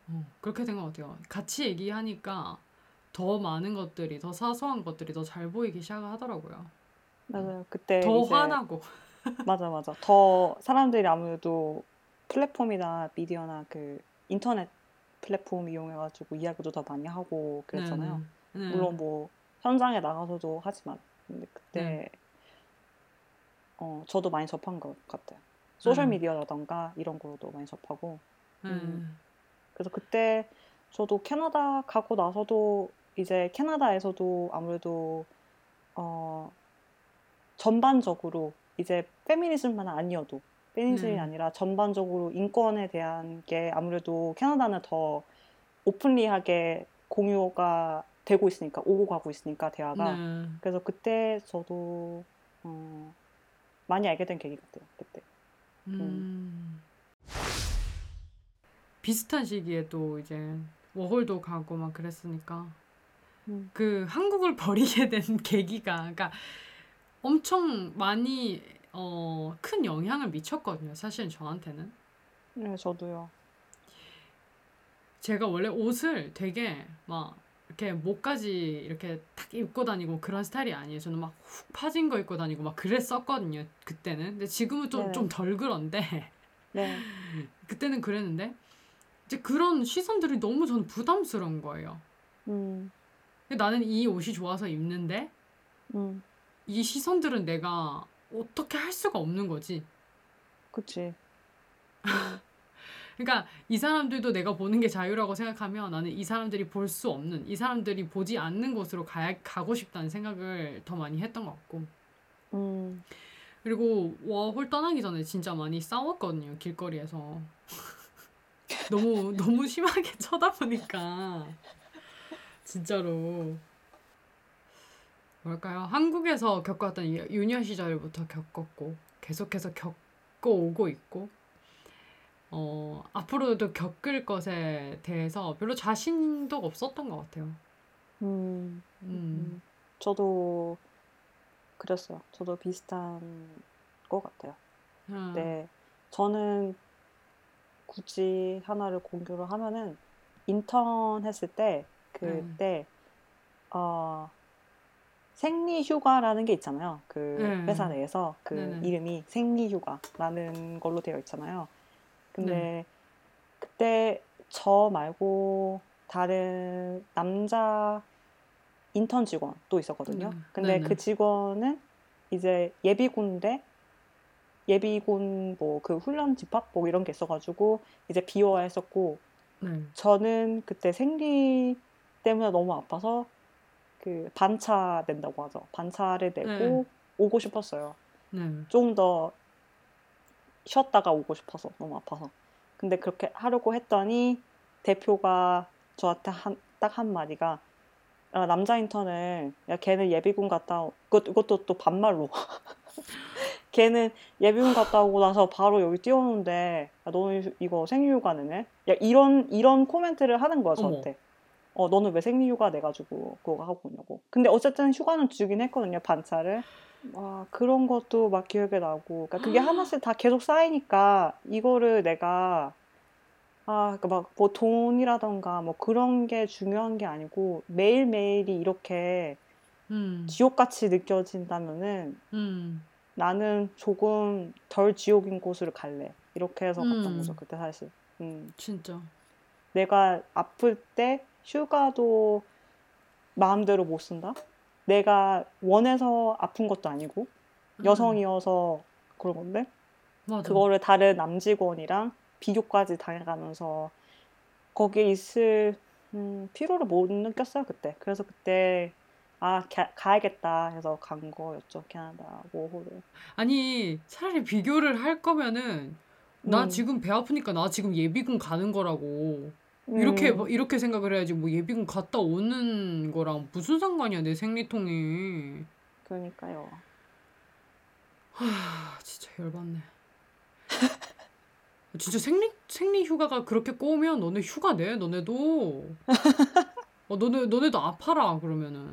어, 그렇게 된 것 같아요. 같이 얘기하니까 더 많은 것들이 더 사소한 것들이 더 잘 보이기 시작하더라고요. 맞아요. 그때 더 이제 화나고 맞아 맞아. 더 사람들이 아무래도 플랫폼이나 미디어나 그 인터넷 플랫폼 이용해가지고 이야기도 더 많이 하고 그랬잖아요. 네, 네. 물론 뭐 현장에 나가서도 하지만 근데 그때 네. 어 저도 많이 접한 것 같아요. 소셜 음. 미디어라던가 이런 거로도 많이 접하고 네. 음. 그래서 그때 저도 캐나다 가고 나서도 이제 캐나다에서도 아무래도 어 전반적으로 이제 페미니즘만 아니어도 페미니즘이 네. 아니라 전반적으로 인권에 대한 게 아무래도 캐나다는 더 오픈리하게 공유가 되고 있으니까 오고 가고 있으니까 대화가 네. 그래서 그때 저도 어, 많이 알게 된 계기 같아요 그때 음. 비슷한 시기에 또 이제 워홀도 가고 막 그랬으니까 음. 그 한국을 버리게 된 계기가 그러니까 엄청 많이 어, 큰 영향을 미쳤거든요. 사실 저한테는. 네 저도요 제가 원래 옷을 되게 막 이렇게 목까지 이렇게 탁 입고 다니고 그런 스타일이 아니에요. 저는 막 훅 파진 거 입고 다니고 막 그랬었거든요. 그때는. 근데 지금은 좀 네. 좀덜 그런데 네 그때는 그랬는데 이제 그런 시선들이 너무 저는 부담스러운 거예요. 음, 나는 이 옷이 좋아서 입는데 음, 이 시선들은 내가 어떻게 할 수가 없는 거지. 그치 그러니까 이 사람들도 내가 보는 게 자유라고 생각하면 나는 이 사람들이 볼 수 없는, 이 사람들이 보지 않는 곳으로 가야, 가고 싶다는 생각을 더 많이 했던 것 같고. 음, 그리고 워홀 떠나기 전에 진짜 많이 싸웠거든요, 길거리에서. 너무, 너무 심하게 쳐다보니까. 진짜로. 뭘까요? 한국에서 겪었던 이 유년 시절부터 겪었고, 계속해서 겪어오고 있고, 어, 앞으로도 겪을 것에 대해서 별로 자신도 없었던 것 같아요. 음, 음, 음, 저도 그랬어요. 저도 비슷한 것 같아요. 음, 네, 저는 굳이 하나를 공유를 하면은 인턴 했을 때 네, 그때 어, 생리 휴가라는 게 있잖아요. 그 네, 회사 내에서 그 네네, 이름이 생리 휴가라는 걸로 되어 있잖아요. 네, 근데 그때 저 말고 다른 남자 인턴 직원 또 네, 있었거든요. 근데 네네, 그 직원은 이제 예비군대 예비군 뭐 그 훈련 집합복 이런 게 있어가지고 이제 비워야 했었고 네, 저는 그때 생리 때문에 너무 아파서 그 반차 낸다고 하죠. 반차를 네, 내고 오고 싶었어요. 네, 좀더 쉬었다가 오고 싶어서 너무 아파서. 근데 그렇게 하려고 했더니 대표가 저한테 한, 딱한 마디가 아, 남자 인턴을 야 걔는 예비군 갔다 오, 그것, 이것도 또 반말로 걔는 예비군 갔다 오고 나서 바로 여기 뛰어오는데 야, 너는 이거 생리휴가 내네? 야 이런 이런 코멘트를 하는 거야 어머, 저한테. 어 너는 왜 생리휴가 내가지고 그거 하고 오냐고. 근데 어쨌든 휴가는 주긴 했거든요 반차를. 와 그런 것도 막 기억에 나고. 그러니까 그게 하나씩 다 계속 쌓이니까 이거를 내가 아, 그막 뭐 돈이라던가 뭐 그런 게 중요한 게 아니고 매일매일이 이렇게 음, 지옥같이 느껴진다면은 음, 나는 조금 덜 지옥인 곳으로 갈래. 이렇게 해서 갔던 거죠, 음, 그때 사실. 음, 진짜, 내가 아플 때 휴가도 마음대로 못 쓴다? 내가 원해서 아픈 것도 아니고 음, 여성이어서 그런 건데 맞아, 그거를 다른 남직원이랑 비교까지 당해가면서 거기에 있을 음, 피로를 못 느꼈어요 그때. 그래서 그때 아 가, 가야겠다 해서 간 거였죠 캐나다 모호를. 아니, 차라리 비교를 할 거면은, 나 음, 지금 배 아프니까 나 지금 예비군 가는 거라고. 이렇게, 음, 이렇게 생각을 해야지. 뭐 예비군 갔다 오는 거랑 무슨 상관이야, 내 생리통이. 그러니까요. 하, 진짜 열받네. 진짜 생리, 생리 휴가가 그렇게 꼬우면 너네 휴가 내, 너네도. 어, 너네, 너네도 아파라, 그러면은.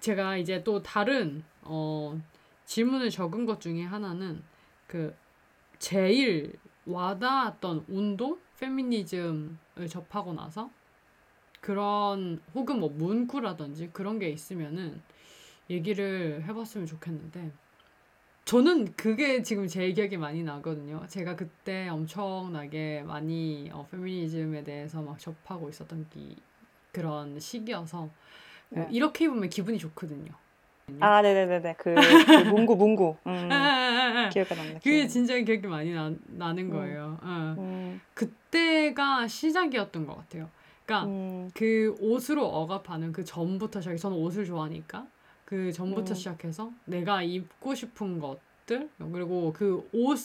제가 이제 또 다른, 어, 질문을 적은 것 중에 하나는 그 제일 와닿았던 운동? 페미니즘을 접하고 나서 그런 혹은 뭐 문구라든지 그런 게 있으면은 얘기를 해봤으면 좋겠는데 저는 그게 지금 제일 기억이 많이 나거든요. 제가 그때 엄청나게 많이 어, 페미니즘에 대해서 막 접하고 있었던 기, 그런 시기여서 그 네. 이렇게 입으면 기분이 좋거든요. 아, 네네네네. 그, 그 문구, 문구. 에, 음. 기억이 남네, 그게. 진짜 기억이 많이 나, 나는 음, 거예요. 어. 음, 그때가 시작이었던 것 같아요. 그러니까 음, 그 옷으로 억압하는 그 전부터 시작. 저는 옷을 좋아하니까 그 전부터 음, 시작해서 내가 입고 싶은 것들 그리고 그 옷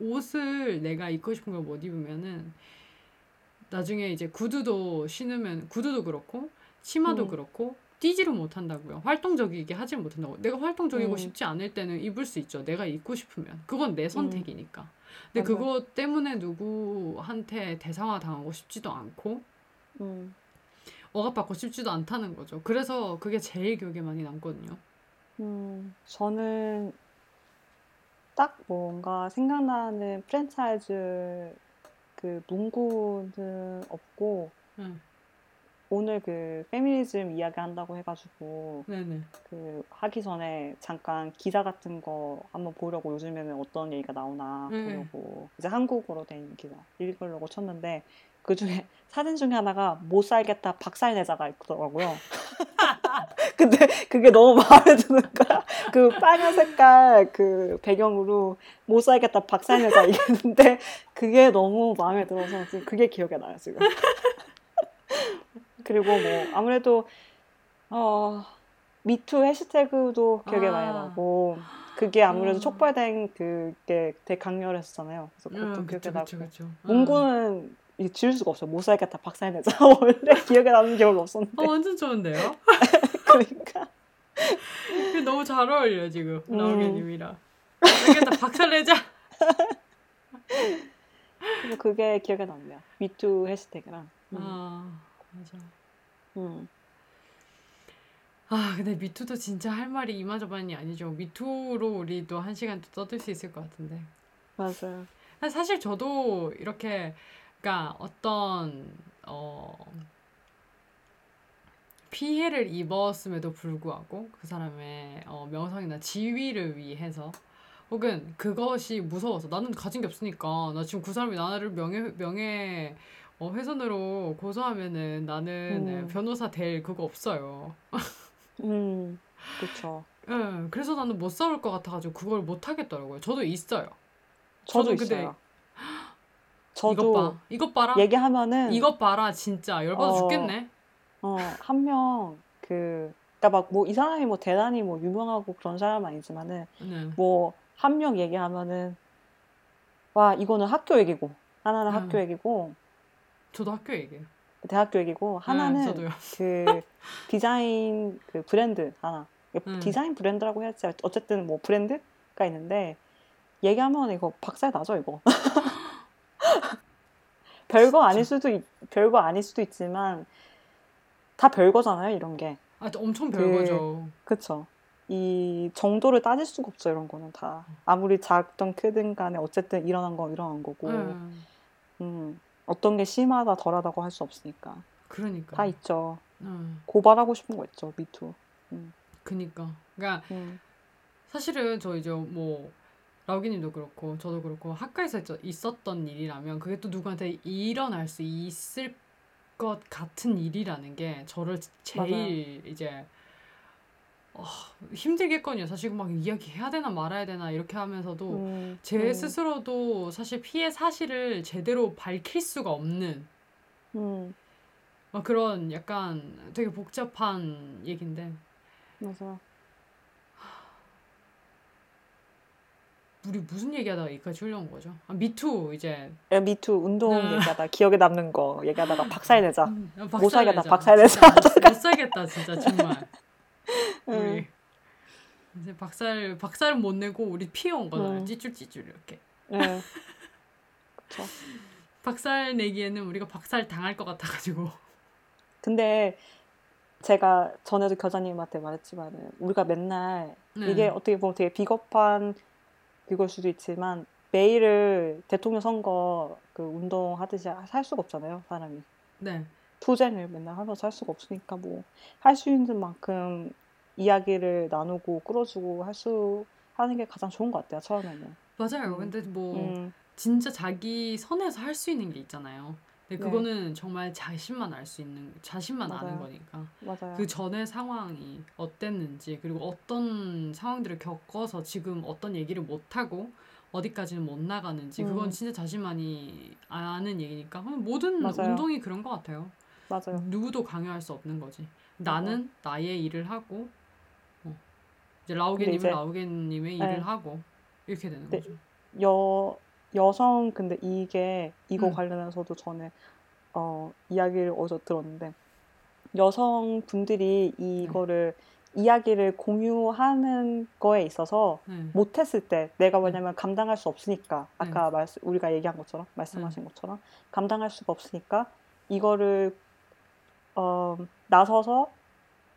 옷을 내가 입고 싶은 걸 못 입으면은 나중에 이제 구두도 신으면 구두도 그렇고 치마도 음, 그렇고 뛰지를 못한다고요. 활동적이게 하질 못한다고. 내가 활동적이고 음, 싶지 않을 때는 입을 수 있죠. 내가 입고 싶으면. 그건 내 음, 선택이니까. 근데 맞아. 그것 때문에 누구한테 대상화 당하고 싶지도 않고 음, 억압받고 싶지도 않다는 거죠. 그래서 그게 제일 기억에 많이 남거든요. 음, 저는 딱 뭔가 생각나는 프랜차이즈 그 문구는 없고 응. 오늘 그 페미니즘 이야기 한다고 해가지고 네네. 그 하기 전에 잠깐 기사 같은 거 한번 보려고 요즘에는 어떤 얘기가 나오나 네. 보려고 이제 한국어로 된 기사 읽으려고 쳤는데 그 중에 사진 중에 하나가 못 살겠다 박살 내자가 있더라고요. 근데 그게 너무 마음에 드는 거야. 그 빨간 색깔 그 배경으로 못 살겠다 박살 내자 이랬는데 그게 너무 마음에 들어서 지금 그게 기억에 나요 지금. 그리고 뭐 아무래도 어 미투 해시태그도 기억에 많이 아, 나고 그게 아무래도 아, 촉발된 그게 되게 강렬했잖아요. 그래서 그것도 응, 기억에 그쵸, 그쵸, 나고 그쵸. 응. 문구는 이 지울 수가 없어요. 못 살겠다 박살 내자 원래 기억에 남는 기억이 어, 없었는데 완전 좋은데요? 그러니까 너무 잘 어울려, 지금. 음 나오게님이랑. 알겠다, 박살내자! 그게 기억에 남네요. 미투 해시태그랑. 음. 아, 맞아. 음. 아, 근데 미투도 진짜 할 말이 이마저만이 아니죠. 미투로 우리도 한 시간 또 떠들 수 있을 것 같은데. 맞아요. 사실 저도 이렇게, 그러니까 어떤, 어, 피해를 입었음에도 불구하고 그 사람의 어, 명성이나 지위를 위해서 혹은 그것이 무서워서 나는 가진 게 없으니까 나 지금 그 사람이 나를 명예 명예 어, 훼손으로 고소하면은 나는 음. 변호사 될 그거 없어요. 음. 그쵸. 예, 그래서 나는 못 싸울 것 같아가지고 그걸 못 하겠더라고요. 저도 있어요. 저도 근데 있어요. 이것 저도 봐, 이것 봐라, 얘기하면은 이것 봐라, 진짜 열받아 어, 죽겠네. 어, 한 명, 그, 그니까 막 뭐 이 사람이 뭐 대단히 뭐 유명하고 그런 사람은 아니지만은 네, 뭐한 명 얘기하면은 와, 이거는 학교 얘기고, 하나는 음. 학교 얘기고, 저도 학교 얘기해요. 대학교 얘기고, 네, 하나는 저도요. 그 디자인 그 브랜드 하나. 음. 디자인 브랜드라고 해야지. 어쨌든 뭐 브랜드가 있는데, 얘기하면 이거 박살 나죠, 이거. 별거 아닐 수도, 있- 별거 아닐 수도 있지만, 다 별거잖아요, 이런 게. 아, 엄청 그- 별거죠. 그쵸. 이 정도를 따질 수가 없죠, 이런 거는 다. 아무리 작든 크든 간에 어쨌든 일어난 건 일어난 거고, 음, 음, 어떤 게 심하다, 덜하다고 할 수 없으니까. 그러니까. 다 있죠. 음, 고발하고 싶은 거 있죠, 미투. 그니까. 그러니까 음, 사실은 저 이제 뭐 라우기님도 그렇고 저도 그렇고 학과에서 있- 있었던 일이라면 그게 또 누구한테 일어날 수 있을 것 같은 일이라는 게 저를 제일 이제 어, 힘들겠거든요. 사실 막 이야기해야 되나 말아야 되나 이렇게 하면서도 음, 제 음, 스스로도 사실 피해 사실을 제대로 밝힐 수가 없는 음, 막 그런 약간 되게 복잡한 얘긴데 맞아. 우리 무슨 얘기하다가 여기까지 흘러온 거죠? 아, 미투 이제 에, 미투 운동 아. 얘기하다 기억에 남는 거 얘기하다가 박살 내자. 음, 아, 못 살겠다, 박살내자. 박살내자. 못 살겠다 진짜 정말 우리 응. 이제 박살 박살은 못 내고 우리 피해온 거잖아요 음. 찌줄찌줄 이렇게 네. 박살 내기에는 우리가 박살 당할 것 같아가지고 근데 제가 전에도 교사님한테 말했지만은 우리가 맨날 네. 이게 어떻게 보면 되게 비겁한 그걸 수도 있지만 매일을 대통령 선거 그 운동 하듯이 살 수가 없잖아요, 사람이. 네 투쟁을 맨날 하면서 살 수가 없으니까 뭐 할 수 있는 만큼 이야기를 나누고 끌어주고 할 수 하는 게 가장 좋은 것 같아요, 처음에는. 맞아요 음. 근데 뭐 음, 진짜 자기 선에서 할 수 있는 게 있잖아요 근데 네. 그거는 정말 자신만 알 수 있는 자신만 아는 맞아요. 거니까 맞아요. 그 전의 상황이 어땠는지 그리고 어떤 상황들을 겪어서 지금 어떤 얘기를 못 하고 어디까지는 못 나가는지 그건 음. 진짜 자신만이 아는 얘기니까 모든 맞아요. 운동이 그런 것 같아요. 맞아요. 누구도 강요할 수 없는 거지. 나는 나의 일을 하고 어. 이제 이제- 라우게님의 네. 일을 하고 이렇게 되는 네. 거죠. 여 여성 근데 이게 이거 음. 관련해서도 전에 어 이야기를 어디서 들었는데 여성 분들이 이거를 이야기를 공유하는 거에 있어서 네. 못했을 때 내가 왜냐면 감당할 수 없으니까 네. 아까 말씀 우리가 얘기한 것처럼 말씀하신 것처럼 감당할 수가 없으니까 이거를 어 나서서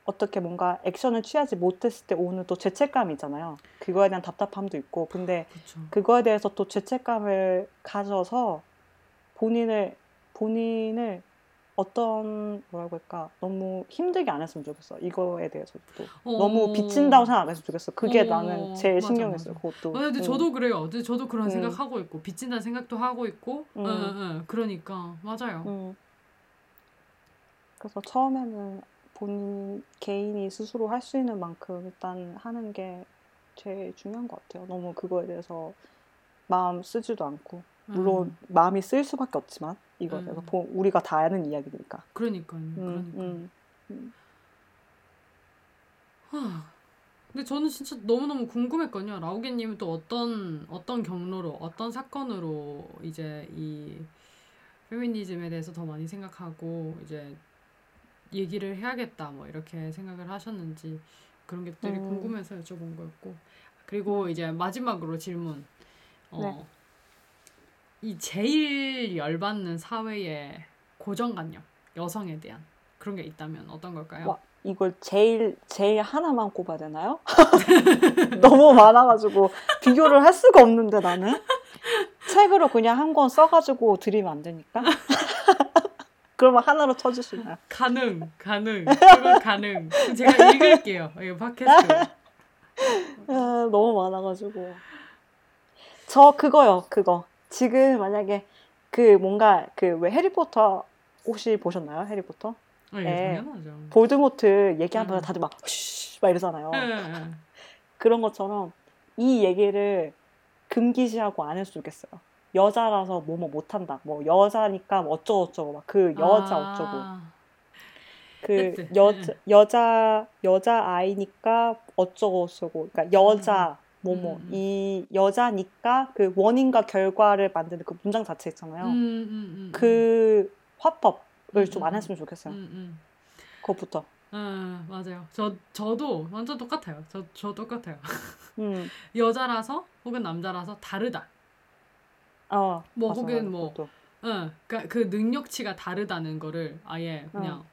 어떻게 뭔가 액션을 취하지 못했을 때 오는 또 죄책감이 있잖아요. 그거에 대한 답답함도 있고 근데 그렇죠. 그거에 대해서 또 죄책감을 가져서 본인을 본인을 어떤 뭐라고 할까 너무 힘들게 안 했으면 좋겠어 이거에 대해서 또 너무 비친다고 생각 안 했으면 좋겠어 그게 어, 나는 제일 맞아, 신경이 맞아. 써요 그것도 아, 근데 응. 저도 그래요. 근데 저도 그런 음. 생각 하고 있고 빚진다는 생각도 하고 있고, 음. 응, 응, 응. 그러니까 맞아요. 음. 그래서 처음에는 본인 개인이 스스로 할 수 있는 만큼 일단 하는 게 제일 중요한 것 같아요 너무 그거에 대해서 마음 쓰지도 않고 물론 음, 마음이 쓸 수밖에 없지만 이거에 음. 대해서 보- 우리가 다 아는 이야기니까 그러니까요. 음, 그러니까. 음. 하, 근데 저는 진짜 너무 너무 궁금했거든요. 라우게님은 또 어떤 어떤 경로로 어떤 사건으로 이제 이 페미니즘에 대해서 더 많이 생각하고 이제 얘기를 해야겠다 뭐 이렇게 생각을 하셨는지 그런 것들이 음. 궁금해서 여쭤본 거였고 그리고 이제 마지막으로 질문 어, 네. 이 제일 열받는 사회의 고정관념, 여성에 대한 그런 게 있다면 어떤 걸까요? 와, 이걸 제일 제일 하나만 꼽아야 되나요? 너무 많아가지고 비교를 할 수가 없는데 나는 책으로 그냥 한 권 써가지고 드리면 안 되니까. 그러면 하나로 쳐주시나요? 가능, 가능, 그건 가능. 제가 읽을게요. 이 팟캐스트. 아, 너무 많아가지고 저 그거요 그거 지금 만약에 그 뭔가 그 왜 해리포터 혹시 보셨나요 해리포터 아, 예, 네. 당연하죠. 볼드모트 얘기하면 음. 다들 막 쉬, 막 이러잖아요 예, 예. 그런 것처럼 이 얘기를 금기시하고 안 했으면 좋겠어요 여자라서 뭐뭐 못한다 뭐 여자니까 뭐 어쩌고 저쩌고 막 그 여자 아, 어쩌고 그 그때, 여자 네. 여자 여자 아이니까 어쩌고 저쩌고 그러니까 여자 뭐뭐 음, 음. 이 여자니까 그 원인과 결과를 만드는 그 문장 자체 있잖아요. 음, 음, 음, 그 화법을 음, 좀 음, 안 음. 했으면 좋겠어요. 음, 음. 그것부터. 아, 맞아요. 저 저도 완전 똑같아요. 저 저 똑같아요. 음. 여자라서 혹은 남자라서 다르다. 어. 뭐 맞아, 혹은 뭐 그것도. 응, 그러니까 그 능력치가 다르다는 거를 아예 그냥 어.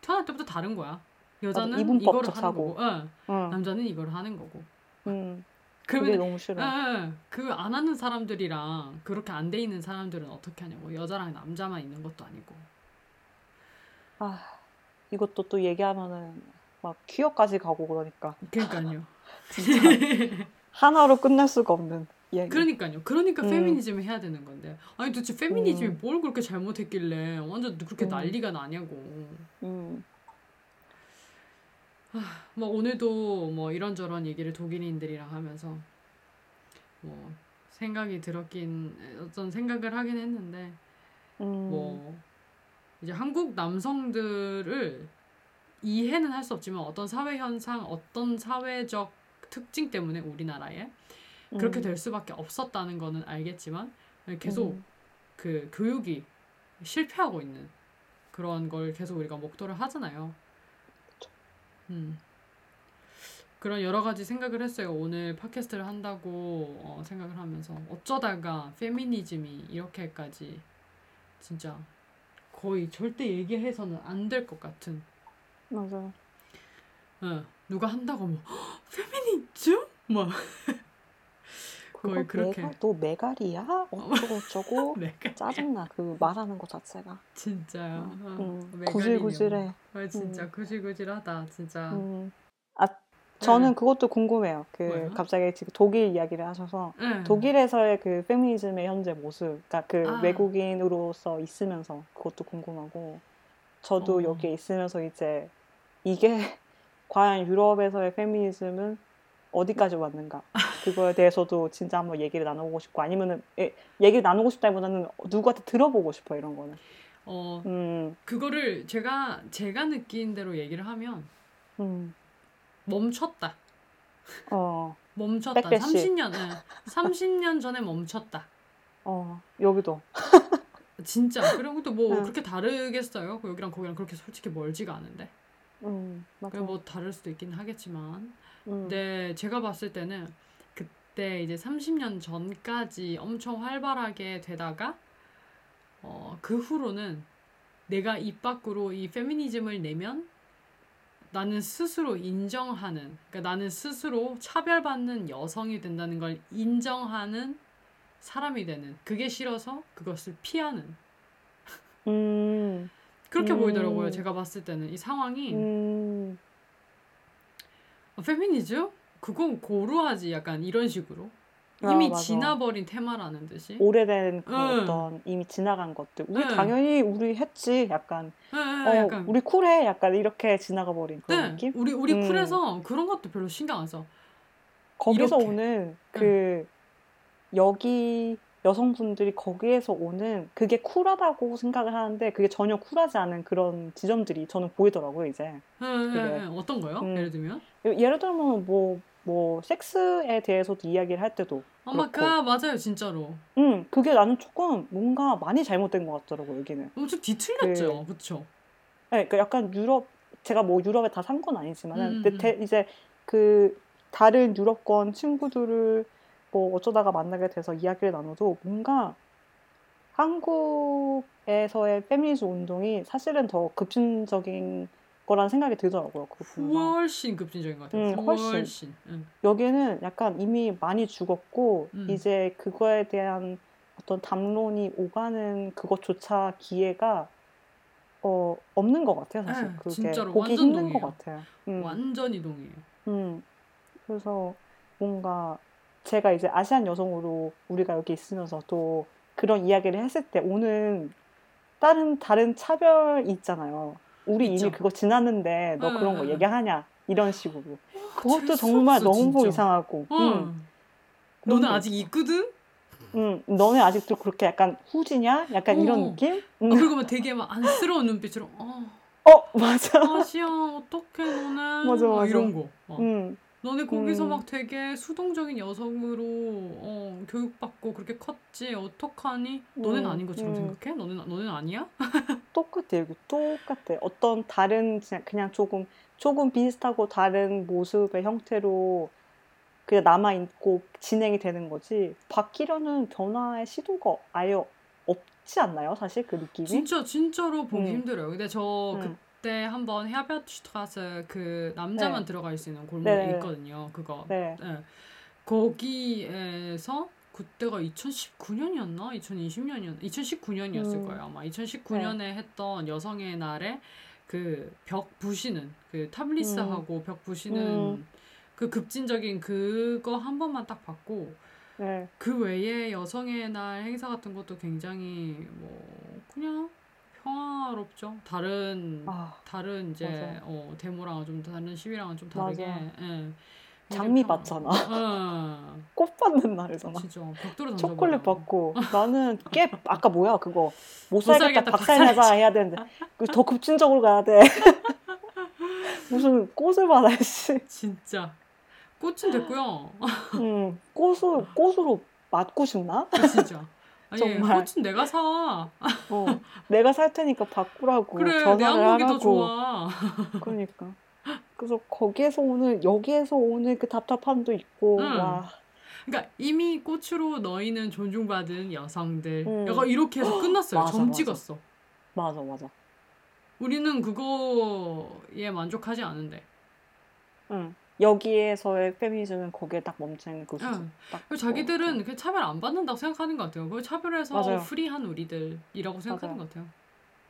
태어날 때부터 다른 거야. 여자는 이거를 하는 사고. 거고, 응, 응. 남자는 이걸 하는 거고. 음. 그러면 너무 싫어. 그안 하는 사람들이랑 그렇게 안 돼 있는 사람들은 어떻게 하냐고. 여자랑 남자만 있는 것도 아니고. 아 이것도 또 얘기하면은 막 퀴어까지 가고 그러니까 그러니까요. 진짜 하나로 끝낼 수가 없는 얘기. 그러니까요. 그러니까 음. 페미니즘을 해야 되는 건데. 아니 도대체 페미니즘이 음. 뭘 그렇게 잘못했길래 완전 그렇게 음. 난리가 나냐고. 음. 뭐 오늘도 뭐 이런저런 얘기를 독일인들이랑 하면서 뭐 생각이 들었긴 어떤 생각을 하긴 했는데 음. 뭐 이제 한국 남성들을 이해는 할 수 없지만 어떤 사회 현상, 어떤 사회적 특징 때문에 우리나라에 그렇게 음. 될 수밖에 없었다는 거는 알겠지만 계속 음. 그 교육이 실패하고 있는 그런 걸 계속 우리가 목도를 하잖아요. 음. 그런 여러 가지 생각을 했어요. 오늘 팟캐스트를 한다고 어, 생각을 하면서 어쩌다가 페미니즘이 이렇게까지 진짜 거의 절대 얘기해서는 안 될 것 같은 맞아. 어, 누가 한다고 하면 "헉, 페미니즘? 막 거의 그렇게. 메가, 너 메갈이야? 어쩌고 저쩌고 짜증나 그 말하는 거 자체가 진짜요. 어, 음, 메가리뇨. 구질구질해 아, 진짜 음. 구질구질하다 진짜. 음. 아 저는 네. 그것도 궁금해요 그 뭐요? 갑자기 지금 독일 이야기를 하셔서 네. 독일에서의 그 페미니즘의 현재 모습 그러니까 그 아. 외국인으로서 있으면서 그것도 궁금하고 저도 어. 여기에 있으면서 이제 이게 과연 유럽에서의 페미니즘은 어디까지 왔는가 그거에 대해서도 진짜 한번 얘기를 나눠보고 싶고 아니면은 예, 얘기를 나누고 싶다기보다는 누구한테 들어보고 싶어 이런 거는 어 음, 그거를 제가 제가 느낀 대로 얘기를 하면 음, 멈췄다. 어, 멈췄다. 빽빽이. 30년, 네. 30년 전에 멈췄다. 어, 여기도 진짜. 그리고 또뭐 응. 그렇게 다르겠어요. 그 여기랑 거기랑 그렇게 솔직히 멀지가 않은데. 음, 맞아 그래 뭐 다를 수도 있긴 하겠지만. 음, 근데 제가 봤을 때는 그때 이제 30년 전까지 엄청 활발하게 되다가 어, 그 후로는 내가 입 밖으로 이 페미니즘을 내면 나는 스스로 인정하는, 그러니까 나는 스스로 차별받는 여성이 된다는 걸 인정하는 사람이 되는. 그게 싫어서 그것을 피하는. 음, 그렇게 음. 보이더라고요. 제가 봤을 때는 이 상황이 음, 어, 페미니즘? 그건 고루하지 약간 이런 식으로. 아, 이미 맞아. 지나버린 테마라는 듯이. 오래된 그 응. 어떤 이미 지나간 것들 우리 응. 당연히 우리 했지 약간 예, 예, 어 약간 우리 쿨해 약간 이렇게 지나가 버린 그런 네, 느낌 우리 우리 음. 쿨해서 그런 것도 별로 신경 안 써. 거기서 이렇게. 오는 그 여기 여성분들이 거기에서 오는 그게 쿨하다고 생각을 하는데 그게 전혀 쿨하지 않은 그런 지점들이 저는 보이더라고요 이제. 예. 어떤 거요? 음. 예를 들면? 예를 들면 뭐뭐 섹스에 대해서도 이야기를 할 때도 아마 그. 맞아요 진짜로. 음 그게 나는 조금 뭔가 많이 잘못된 것 같더라고 여기는 엄청 뒤틀렸죠, 그- 그쵸? 네, 그러니까 약간 유럽 제가 뭐 유럽에 다 산 건 아니지만은 음, 근데 음. 대- 이제 그 다른 유럽권 친구들을 뭐 어쩌다가 만나게 돼서 이야기를 나눠도 뭔가 한국에서의 페미니즘 운동이 사실은 더 급진적인 거라는 생각이 들더라고요. 보면서. 훨씬 급진적인 것 같아요. 음, 훨씬. 훨씬. 응. 여기는 약간 이미 많이 죽었고 음. 이제 그거에 대한 어떤 담론이 오가는 그것조차 기회가 어, 없는 것 같아요. 사실 네, 그게 진짜로 보기 완전 힘든 것 동의해요. 같아요. 음. 완전 이동이에요. 음. 그래서 뭔가 제가 이제 아시안 여성으로 우리가 여기 있으면서 또 그런 이야기를 했을 때 오는 다른 다른 차별이 있잖아요. 우리 있죠. 이미 그거 지났는데 너 응, 그런 거 응, 응. 얘기하냐 이런 식으로 그것도 재수 정말 없어, 너무 진짜. 이상하고 어. 음, 너는 그런 게 아직 있거든? 음, 너네 아직도 그렇게 약간 후지냐? 약간 이런 어. 느낌? 어, 음. 그리고 막 되게 막 안쓰러운 눈빛으로 어, 어, 맞아. 아시아 어떡해 너네 맞아, 막 맞아. 이런 거 어. 음, 너네 거기서 음. 막 되게 수동적인 여성으로 어, 교육받고 그렇게 컸지 어떡하니? 너는 음, 아닌 것처럼 음. 생각해? 너는 너는 아니야? 똑같아. 여기 똑같아. 어떤 다른 그냥, 그냥 조금 조금 비슷하고 다른 모습의 형태로 그냥 남아 있고 진행이 되는 거지. 바뀌려는 변화의 시도가 아예 없지 않나요? 사실 그 느낌이? 진짜 진짜로 보기 음. 힘들어요. 근데 저 음. 그때 한번 헤르베르트슈트라세 그 남자만 네. 들어갈 수 있는 골목이 네. 있거든요. 그거. 네. 네. 거기에서 그때가 2019년이었나? 2020년이었나? 2019년이었을 음. 거예요. 아마 2019년에 했던 여성의 날에 그 벽 부시는 그 타블리스하고 벽 부시는 음. 그 급진적인 그거 한 번만 딱 봤고 네. 그 외에 여성의 날 행사 같은 것도 굉장히 뭐 그냥 평화롭죠. 다른 아, 다른 이제 맞아. 어, 데모랑은 좀 다른 시위랑은 좀 다르게. 예. 장미 받잖아. 평화- 꽃 받는 어, 날이잖아. 진짜 벽돌을 초콜릿 던져버려. 받고 나는 깨 아까 뭐야 그거 못 살겠다, 박살내자 해야 되는데 그더 급진적으로 가야 돼 무슨 꽃을 받아 씨 진짜 꽃은 됐고요. 음, 꽃을 꽃으로 맞고 싶나? 진짜. 아니 정말. 꽃은 내가 사. 어, 내가 살 테니까 바꾸라고 그래 내 전화를 하라고 좋아. 그러니까 그래서 거기에서 오는 여기에서 오는 그 답답함도 있고 응. 와 그러니까 이미 꽃으로 너희는 존중받은 여성들. 음. 약간 이렇게 해서 끝났어요. 맞아, 점 맞아. 찍었어. 맞아 맞아 우리는 그거에 만족하지 않은데. 응 여기에서의 페미니즘은 거기에 딱 멈추는 그 응. 딱 그리고 자기들은 그 차별 안 받는다고 생각하는 것 같아요. 그 차별해서 맞아요. 프리한 우리들이라고 생각하는 맞아요. 것 같아요.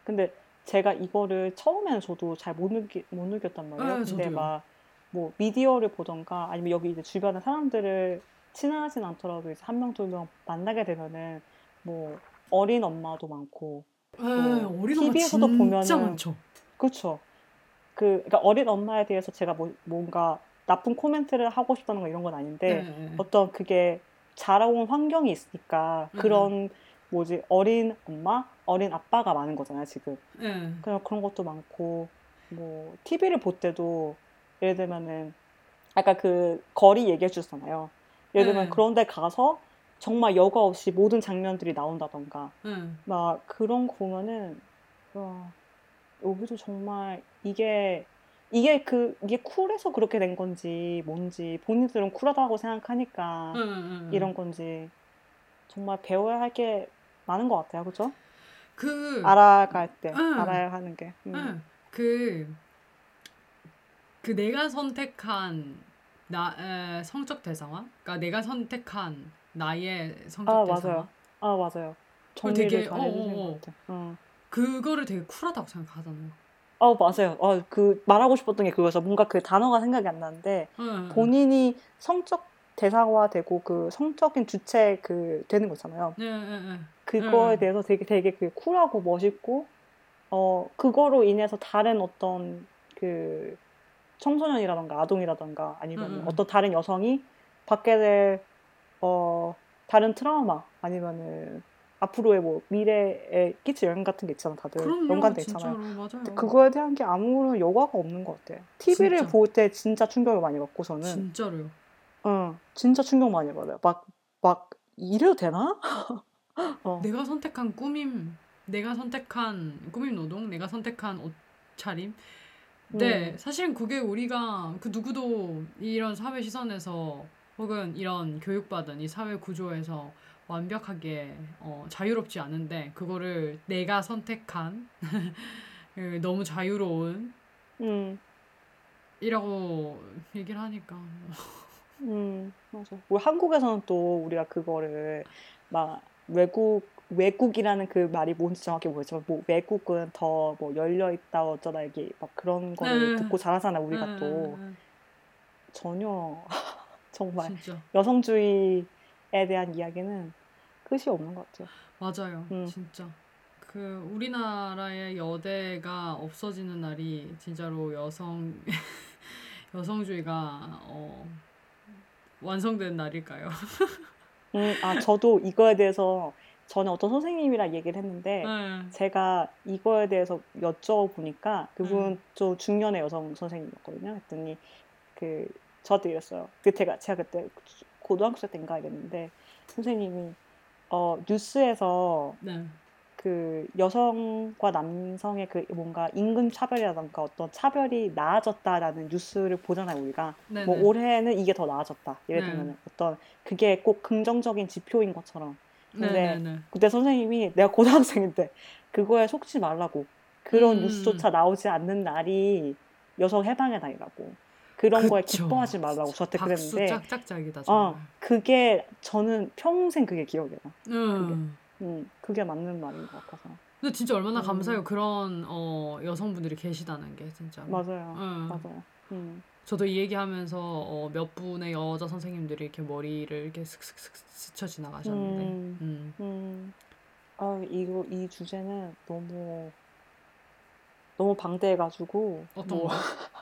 근데 제가 이거를 처음에는 저도 잘 못 느끼 못 느꼈단 말이에요. 네, 근데. 막 뭐 미디어를 보던가 아니면 여기 이제 주변의 사람들을 친하진 않더라도 이제 한 명 두 명 만나게 되면은 뭐 어린 엄마도 많고 에 어린 엄마 TV에서도 보면은 많죠. 그렇죠. 그 그러니까 어린 엄마에 대해서 제가 뭐 뭔가 나쁜 코멘트를 하고 싶다는 거 이런 건 아닌데 네. 어떤 그게 자라온 환경이 있으니까 음. 그런 뭐지 어린 엄마, 어린 아빠가 많은 거잖아요 지금. 네. 그냥 그런 것도 많고 뭐 TV를 볼 때도 예를 들면은 아까 그 거리 얘기해 주셨잖아요. 예를 들면 네. 그런 데 가서 정말 여과 없이 모든 장면들이 나온다던가 네. 막 그런 거 보면은 와 여기도 정말 이게 이게 그 이게 쿨해서 그렇게 된 건지 뭔지 본인들은 쿨하다고 생각하니까 네. 네. 이런 건지 정말 배워야 할 게 많은 것 같아요, 그죠? 그 알아갈 때 응. 알아야 하는 게. 음. 응. 그, 그 내가 선택한 나 에, 성적 대상화, 그러니까 내가 선택한 나의 성적 아, 대상화, 맞아요. 아 맞아요. 정리를 되게 어 어어. 것 같아요. 어. 그거를 되게 쿨하다고 생각하잖아요. 어 맞아요. 어, 그 말하고 싶었던 게 그거죠. 뭔가 그 단어가 생각이 안 나는데 응. 본인이 성적 대상화되고 그 성적인 주체 그 되는 거잖아요. 네. 그거에 음. 대해서 되게 되게 그 쿨하고 멋있고 어 그거로 인해서 다른 어떤 그 청소년이라던가 아동이라던가 아니면 음, 음. 어떤 다른 여성이 받게 될 어 다른 트라우마 아니면은 앞으로의 뭐 미래에 끼칠 영향 같은 게 있잖아 다들 그럼요, 연관돼 있잖아요. 그거에 대한 게 아무런 여과가 없는 것 같아. TV를 진짜. 볼때 진짜 충격을 많이 받고 저는 진짜로요. 응 진짜 충격 많이 받아요. 막 막 이래도 되나? 어. 내가 선택한 꾸밈, 내가 선택한 꾸밈 노동, 내가 선택한 옷차림. 네, 음. 사실은 그게 우리가 그 누구도 이런 사회 시선에서 혹은 이런 교육받은 이 사회 구조에서 완벽하게 어, 자유롭지 않은데 그거를 내가 선택한 그 너무 자유로운 음, 이라고 얘기를 하니까. 음, 맞아. 우리 한국에서는 또 우리가 그거를 막 외국 외국이라는 그 말이 뭔지 정확히 모르지만 뭐 외국은 더 뭐 열려 있다 어쩌다 이게 막 그런 거를 응, 듣고 자라잖아 응, 우리가 응, 또. 응, 전혀 정말 진짜. 여성주의에 대한 이야기는 끝이 없는 것 같아요. 맞아요 음, 진짜 그 우리나라의 여대가 없어지는 날이 진짜로 여성 여성주의가 어, 완성된 날일까요? 음, 아 저도 이거에 대해서 전에 어떤 선생님이랑 얘기를 했는데 네, 제가 이거에 대해서 여쭤보니까 네, 그분 좀 중년의 여성 선생님이었거든요. 했더니 그 저한테 이랬어요. 그 제가 제가 그때 고등학생 때인가 이랬는데 선생님이 어 뉴스에서 네, 그 여성과 남성의 그 뭔가 임금 차별이라던가 어떤 차별이 나아졌다라는 뉴스를 보잖아요, 우리가. 네, 뭐 네, 올해는 이게 더 나아졌다. 예를 네, 들면 어떤 그게 꼭 긍정적인 지표인 것처럼. 네, 근데 네, 네. 그때 선생님이 내가 고등학생인데 그거에 속지 말라고. 그런 음, 뉴스조차 나오지 않는 날이 여성 해방의 날이라고. 그런 거에 그쵸. 기뻐하지 말라고 저한테 박수 그랬는데 짝짝짝이다 어, 정말. 그게 저는 평생 그게 기억이 나. 그게. 음. 음, 그게 맞는 말인 것 같아서. 근데 진짜 얼마나 감사해요. 음, 그런 어, 여성분들이 계시다는 게 진짜로. 맞아요. 음. 맞아요. 음, 저도 이 얘기하면서 어, 몇 분의 여자 선생님들이 이렇게 머리를 이렇게 슥슥슥 스쳐 지나가셨는데, 음, 음, 음. 아, 이거, 이 주제는 너무, 너무 방대해가지고, 어떤 뭐, 거?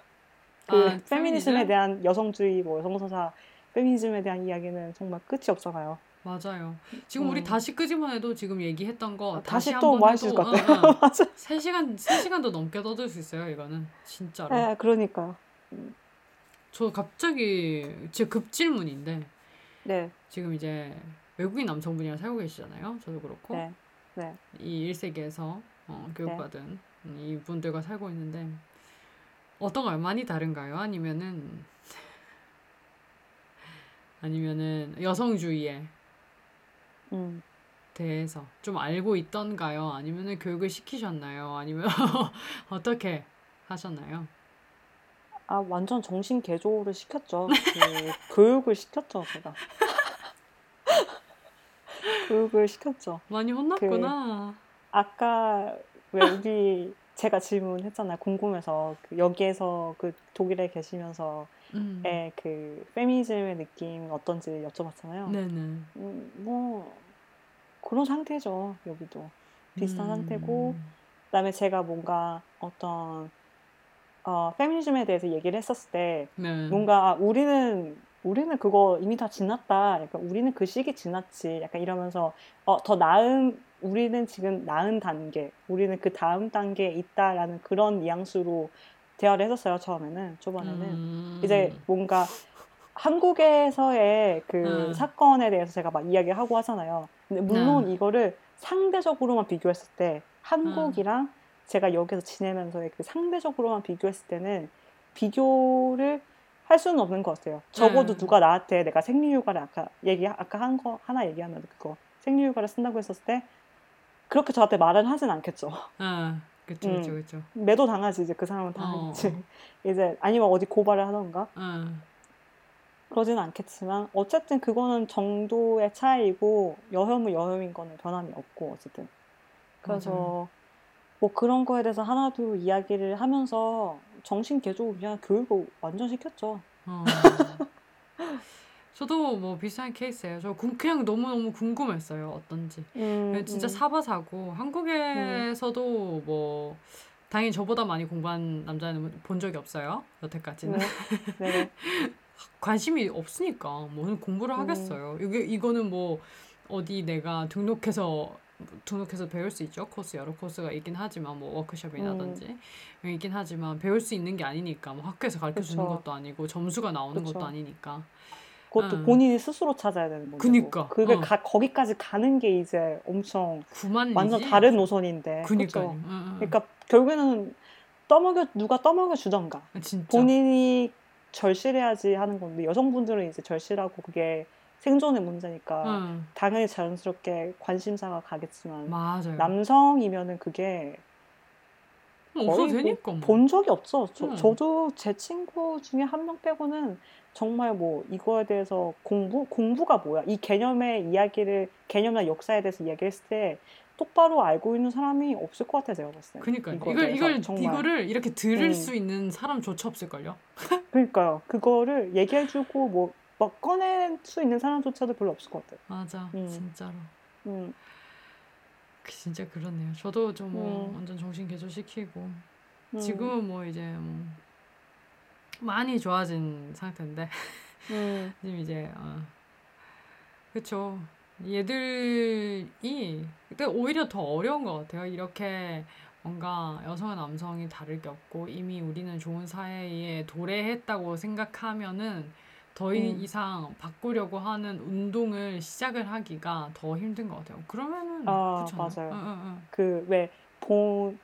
그, 아, 페미니즘에 페미니즘? 대한 여성주의, 뭐, 여성서사, 페미니즘에 대한 이야기는 정말 끝이 없잖아요. 맞아요. 지금 우리 음. 다시 끄지만 해도 지금 얘기했던 거 아, 다시 다시 또 한번 뭐할 수 있을 해도 것 같아요. 응, 응. 맞아. 3시간, 3시간도 넘게 떠들 수 있어요, 이거는. 진짜로. 네, 그러니까. 음, 저 갑자기 제 급질문인데 네, 지금 이제 외국인 남성분이랑 살고 계시잖아요. 저도 그렇고 네, 네, 이 1세기에서 어, 네. 교육받은 이분들과 살고 있는데 어떤가요? 많이 다른가요? 아니면은 아니면은 여성주의에 음. 대해서 좀 알고 있던가요? 아니면은 교육을 시키셨나요? 아니면 어떻게 하셨나요? 아, 완전 정신 개조를 시켰죠. 그, 교육을 시켰죠, 제가. 교육을 시켰죠. 많이 그, 혼났구나. 아까 왜 우리 제가 질문했잖아요. 궁금해서 그 여기에서 그 독일에 계시면서의 음, 그 페미니즘의 느낌 어떤지 여쭤봤잖아요. 네네. 음, 뭐 그런 상태죠. 여기도 비슷한 상태고 음, 그다음에 제가 뭔가 어떤 어, 페미니즘에 대해서 얘기를 했었을 때 네. 뭔가 아, 우리는 우리는 그거 이미 다 지났다. 약간 우리는 그 시기 지났지. 약간 이러면서 어, 더 나은 우리는 지금 나은 단계, 우리는 그 다음 단계에 있다라는 그런 뉘앙스로 대화를 했었어요. 처음에는 초반에는 이제 음, 뭔가 한국에서의 그 음, 사건에 대해서 제가 막 이야기를 하고 하잖아요. 근데 물론 네. 이거를 상대적으로만 비교했을 때 음, 한국이랑 제가 여기서 지내면서의 그 상대적으로만 비교했을 때는 비교를 할 수는 없는 것 같아요. 적어도 네. 누가 나한테 내가 생리휴가를 아까 얘기 아까 한 거 하나 얘기하면 그거 생리휴가를 쓴다고 했었을 때 그렇게 저한테 말은 하진 않겠죠. 아, 그쵸, 그쵸, 음, 그쵸. 매도 당하지 이제 그 사람은 어, 당하겠지. 어, 이제 아니면 어디 고발을 하던가 아, 그러지는 않겠지만 어쨌든 그거는 정도의 차이고 여혐은 여혐인 거는 변함이 없고 어쨌든 맞아요. 그래서 뭐 그런 거에 대해서 하나도 이야기를 하면서 정신 개조 그냥 교육을 완전 시켰죠. 어. 저도 뭐 비슷한 케이스예요. 저 궁- 그냥 너무너무 궁금했어요. 어떤지. 음, 그냥 진짜 음, 사바사고 음, 한국에서도 뭐 당연히 저보다 많이 공부한 남자는 본 적이 없어요. 여태까지는. 네, 네, 관심이 없으니까 뭐 공부를 음, 하겠어요. 이게 이거는 뭐 어디 내가 등록해서 등록해서 배울 수 있죠. 코스 여러 코스가 있긴 하지만 뭐 음, 워크숍이라든지 있긴 하지만 배울 수 있는 게 아니니까 뭐 학교에서 가르쳐 주는 것도 아니고 점수가 나오는 것도 그쵸. 아니니까. 그것도 응. 본인이 스스로 찾아야 되는 문제고 그니까. 그게 어. 가, 거기까지 가는 게 이제 엄청 완전 구만리지. 다른 노선인데 그니까요. 그렇죠. 응. 그러니까 결국에는 떠먹여 누가 떠먹여 주던가 진짜. 본인이 절실해야지 하는 건데 여성분들은 이제 절실하고 그게 생존의 문제니까 응. 당연히 자연스럽게 관심사가 가겠지만 맞아요. 남성이면은 그게 거의 뭐 되니까 뭐. 본 적이 없어. 저, 응. 저도 제 친구 중에 한 명 빼고는 정말 뭐 이거에 대해서 공부 공부가 뭐야 이 개념의 이야기를 개념이나 역사에 대해서 이야기했을 때 똑바로 알고 있는 사람이 없을 것 같아 제가 봤을 때. 그니까 이거에 이걸 이걸 정말. 이거를 이렇게 들을 음. 수 있는 사람조차 없을걸요. 그러니까요. 그거를 얘기해주고 뭐 막 꺼낼 수 있는 사람조차도 별로 없을 것 같아요. 맞아, 음. 진짜로. 음, 그 진짜 그렇네요. 저도 좀뭐 음. 완전 정신 개조시키고 음, 지금은 뭐 이제 뭐 많이 좋아진 상태인데 음, 지금 이제 어, 그쵸. 얘들이 그때 오히려 더 어려운 것 같아요. 이렇게 뭔가 여성과 남성이 다를 게 없고 이미 우리는 좋은 사회에 도래했다고 생각하면은 더 이- 음. 이상 바꾸려고 하는 운동을 시작을 하기가 더 힘든 것 같아요. 그러면은 아. 맞아요. 응, 응, 응. 그왜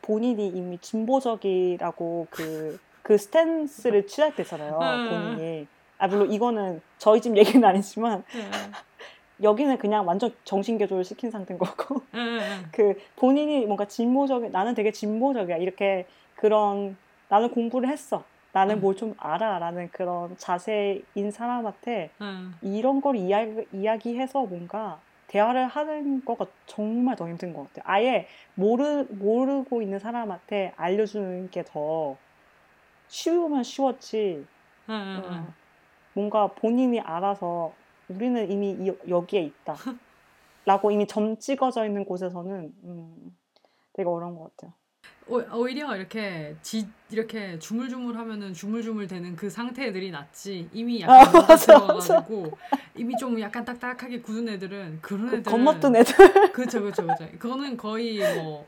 본인이 이미 진보적이라고 그, 그 스탠스를 취할 때잖아요. 응, 본인이. 아, 물론 이거는 저희 집 얘기는 아니지만 응, 여기는 그냥 완전 정신 개조를 시킨 상태인 거고. 응. 그 본인이 뭔가 진보적인 나는 되게 진보적이야 이렇게 그런 나는 공부를 했어 나는 응. 뭘좀 알아라는 그런 자세인 사람한테 응. 이런 걸 이야기, 이야기해서 뭔가 대화를 하는 거가 정말 더 힘든 것 같아요. 아예 모르 모르고 있는 사람한테 알려주는 게 더 쉬우면 쉬웠지. 응, 응, 응. 어, 뭔가 본인이 알아서 우리는 이미 이- 여기에 있다. 라고 이미 점 찍어져 있는 곳에서는 음, 되게 어려운 것 같아요. 오- 오히려 이렇게 지 이렇게 주물주물 하면은 주물주물 되는 그 상태들이 낫지 이미 아, 약간 맞아, 들어가가지고 이미 좀 약간 딱딱하게 굳은 애들은 그런 그 애들은 건너뛴 애들. 그렇죠 그렇죠 그렇죠 그거는 거의 뭐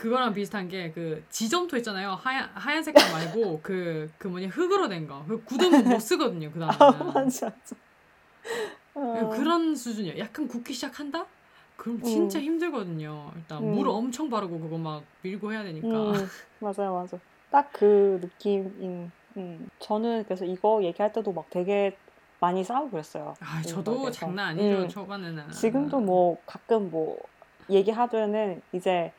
그거랑 비슷한 게 그 지점토 있잖아요 하얀 하얀 색깔 말고 그 그 뭐냐 흙으로 된거그 굳으면 못 쓰거든요 그 아, 맞아, 맞아. 어, 그런 수준이에요 약간 굳기 시작한다 그럼 진짜 음. 힘들거든요 일단 음. 물 엄청 바르고 그거 막 밀고 해야 되니까 음, 맞아요, 맞아. 딱 그 느낌인. 음. 저는 그래서 이거 얘기할 때도 막 되게 많이 싸우고 그랬어요. 아, 저도. 장난 아니죠 음. 초반에는. 지금도 뭐 가끔 뭐 얘기하면은 이제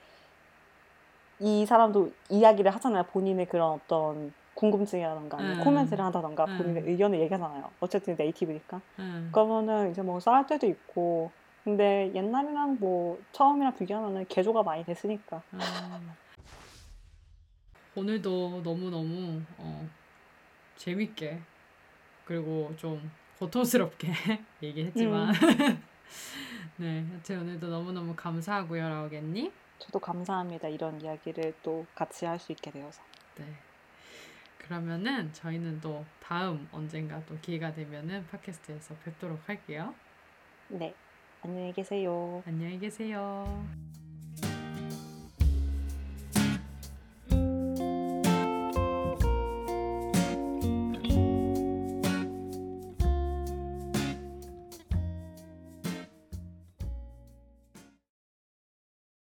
이 사람도 이야기를 하잖아요. 본인의 그런 어떤 궁금증이라던가 아니면 음. 코멘트를 한다던가 음. 본인의 의견을 얘기하잖아요. 어쨌든 네이티브니까. 응. 그러면은 이제 뭐 싸울 때도 있고 근데 옛날이랑 뭐 처음이랑 비교하면은 개조가 많이 됐으니까. 음. 오늘도 너무 너무 어, 재밌게 그리고 좀 고통스럽게 얘기했지만 네, 여튼 오늘도 너무 너무 감사하고요, 라오겠니? 저도 감사합니다. 이런 이야기를 또 같이 할 수 있게 되어서. 네. 그러면은 저희는 또 다음 언젠가 또 기회가 되면은 팟캐스트에서 뵙도록 할게요. 네. 안녕히 계세요. 안녕히 계세요.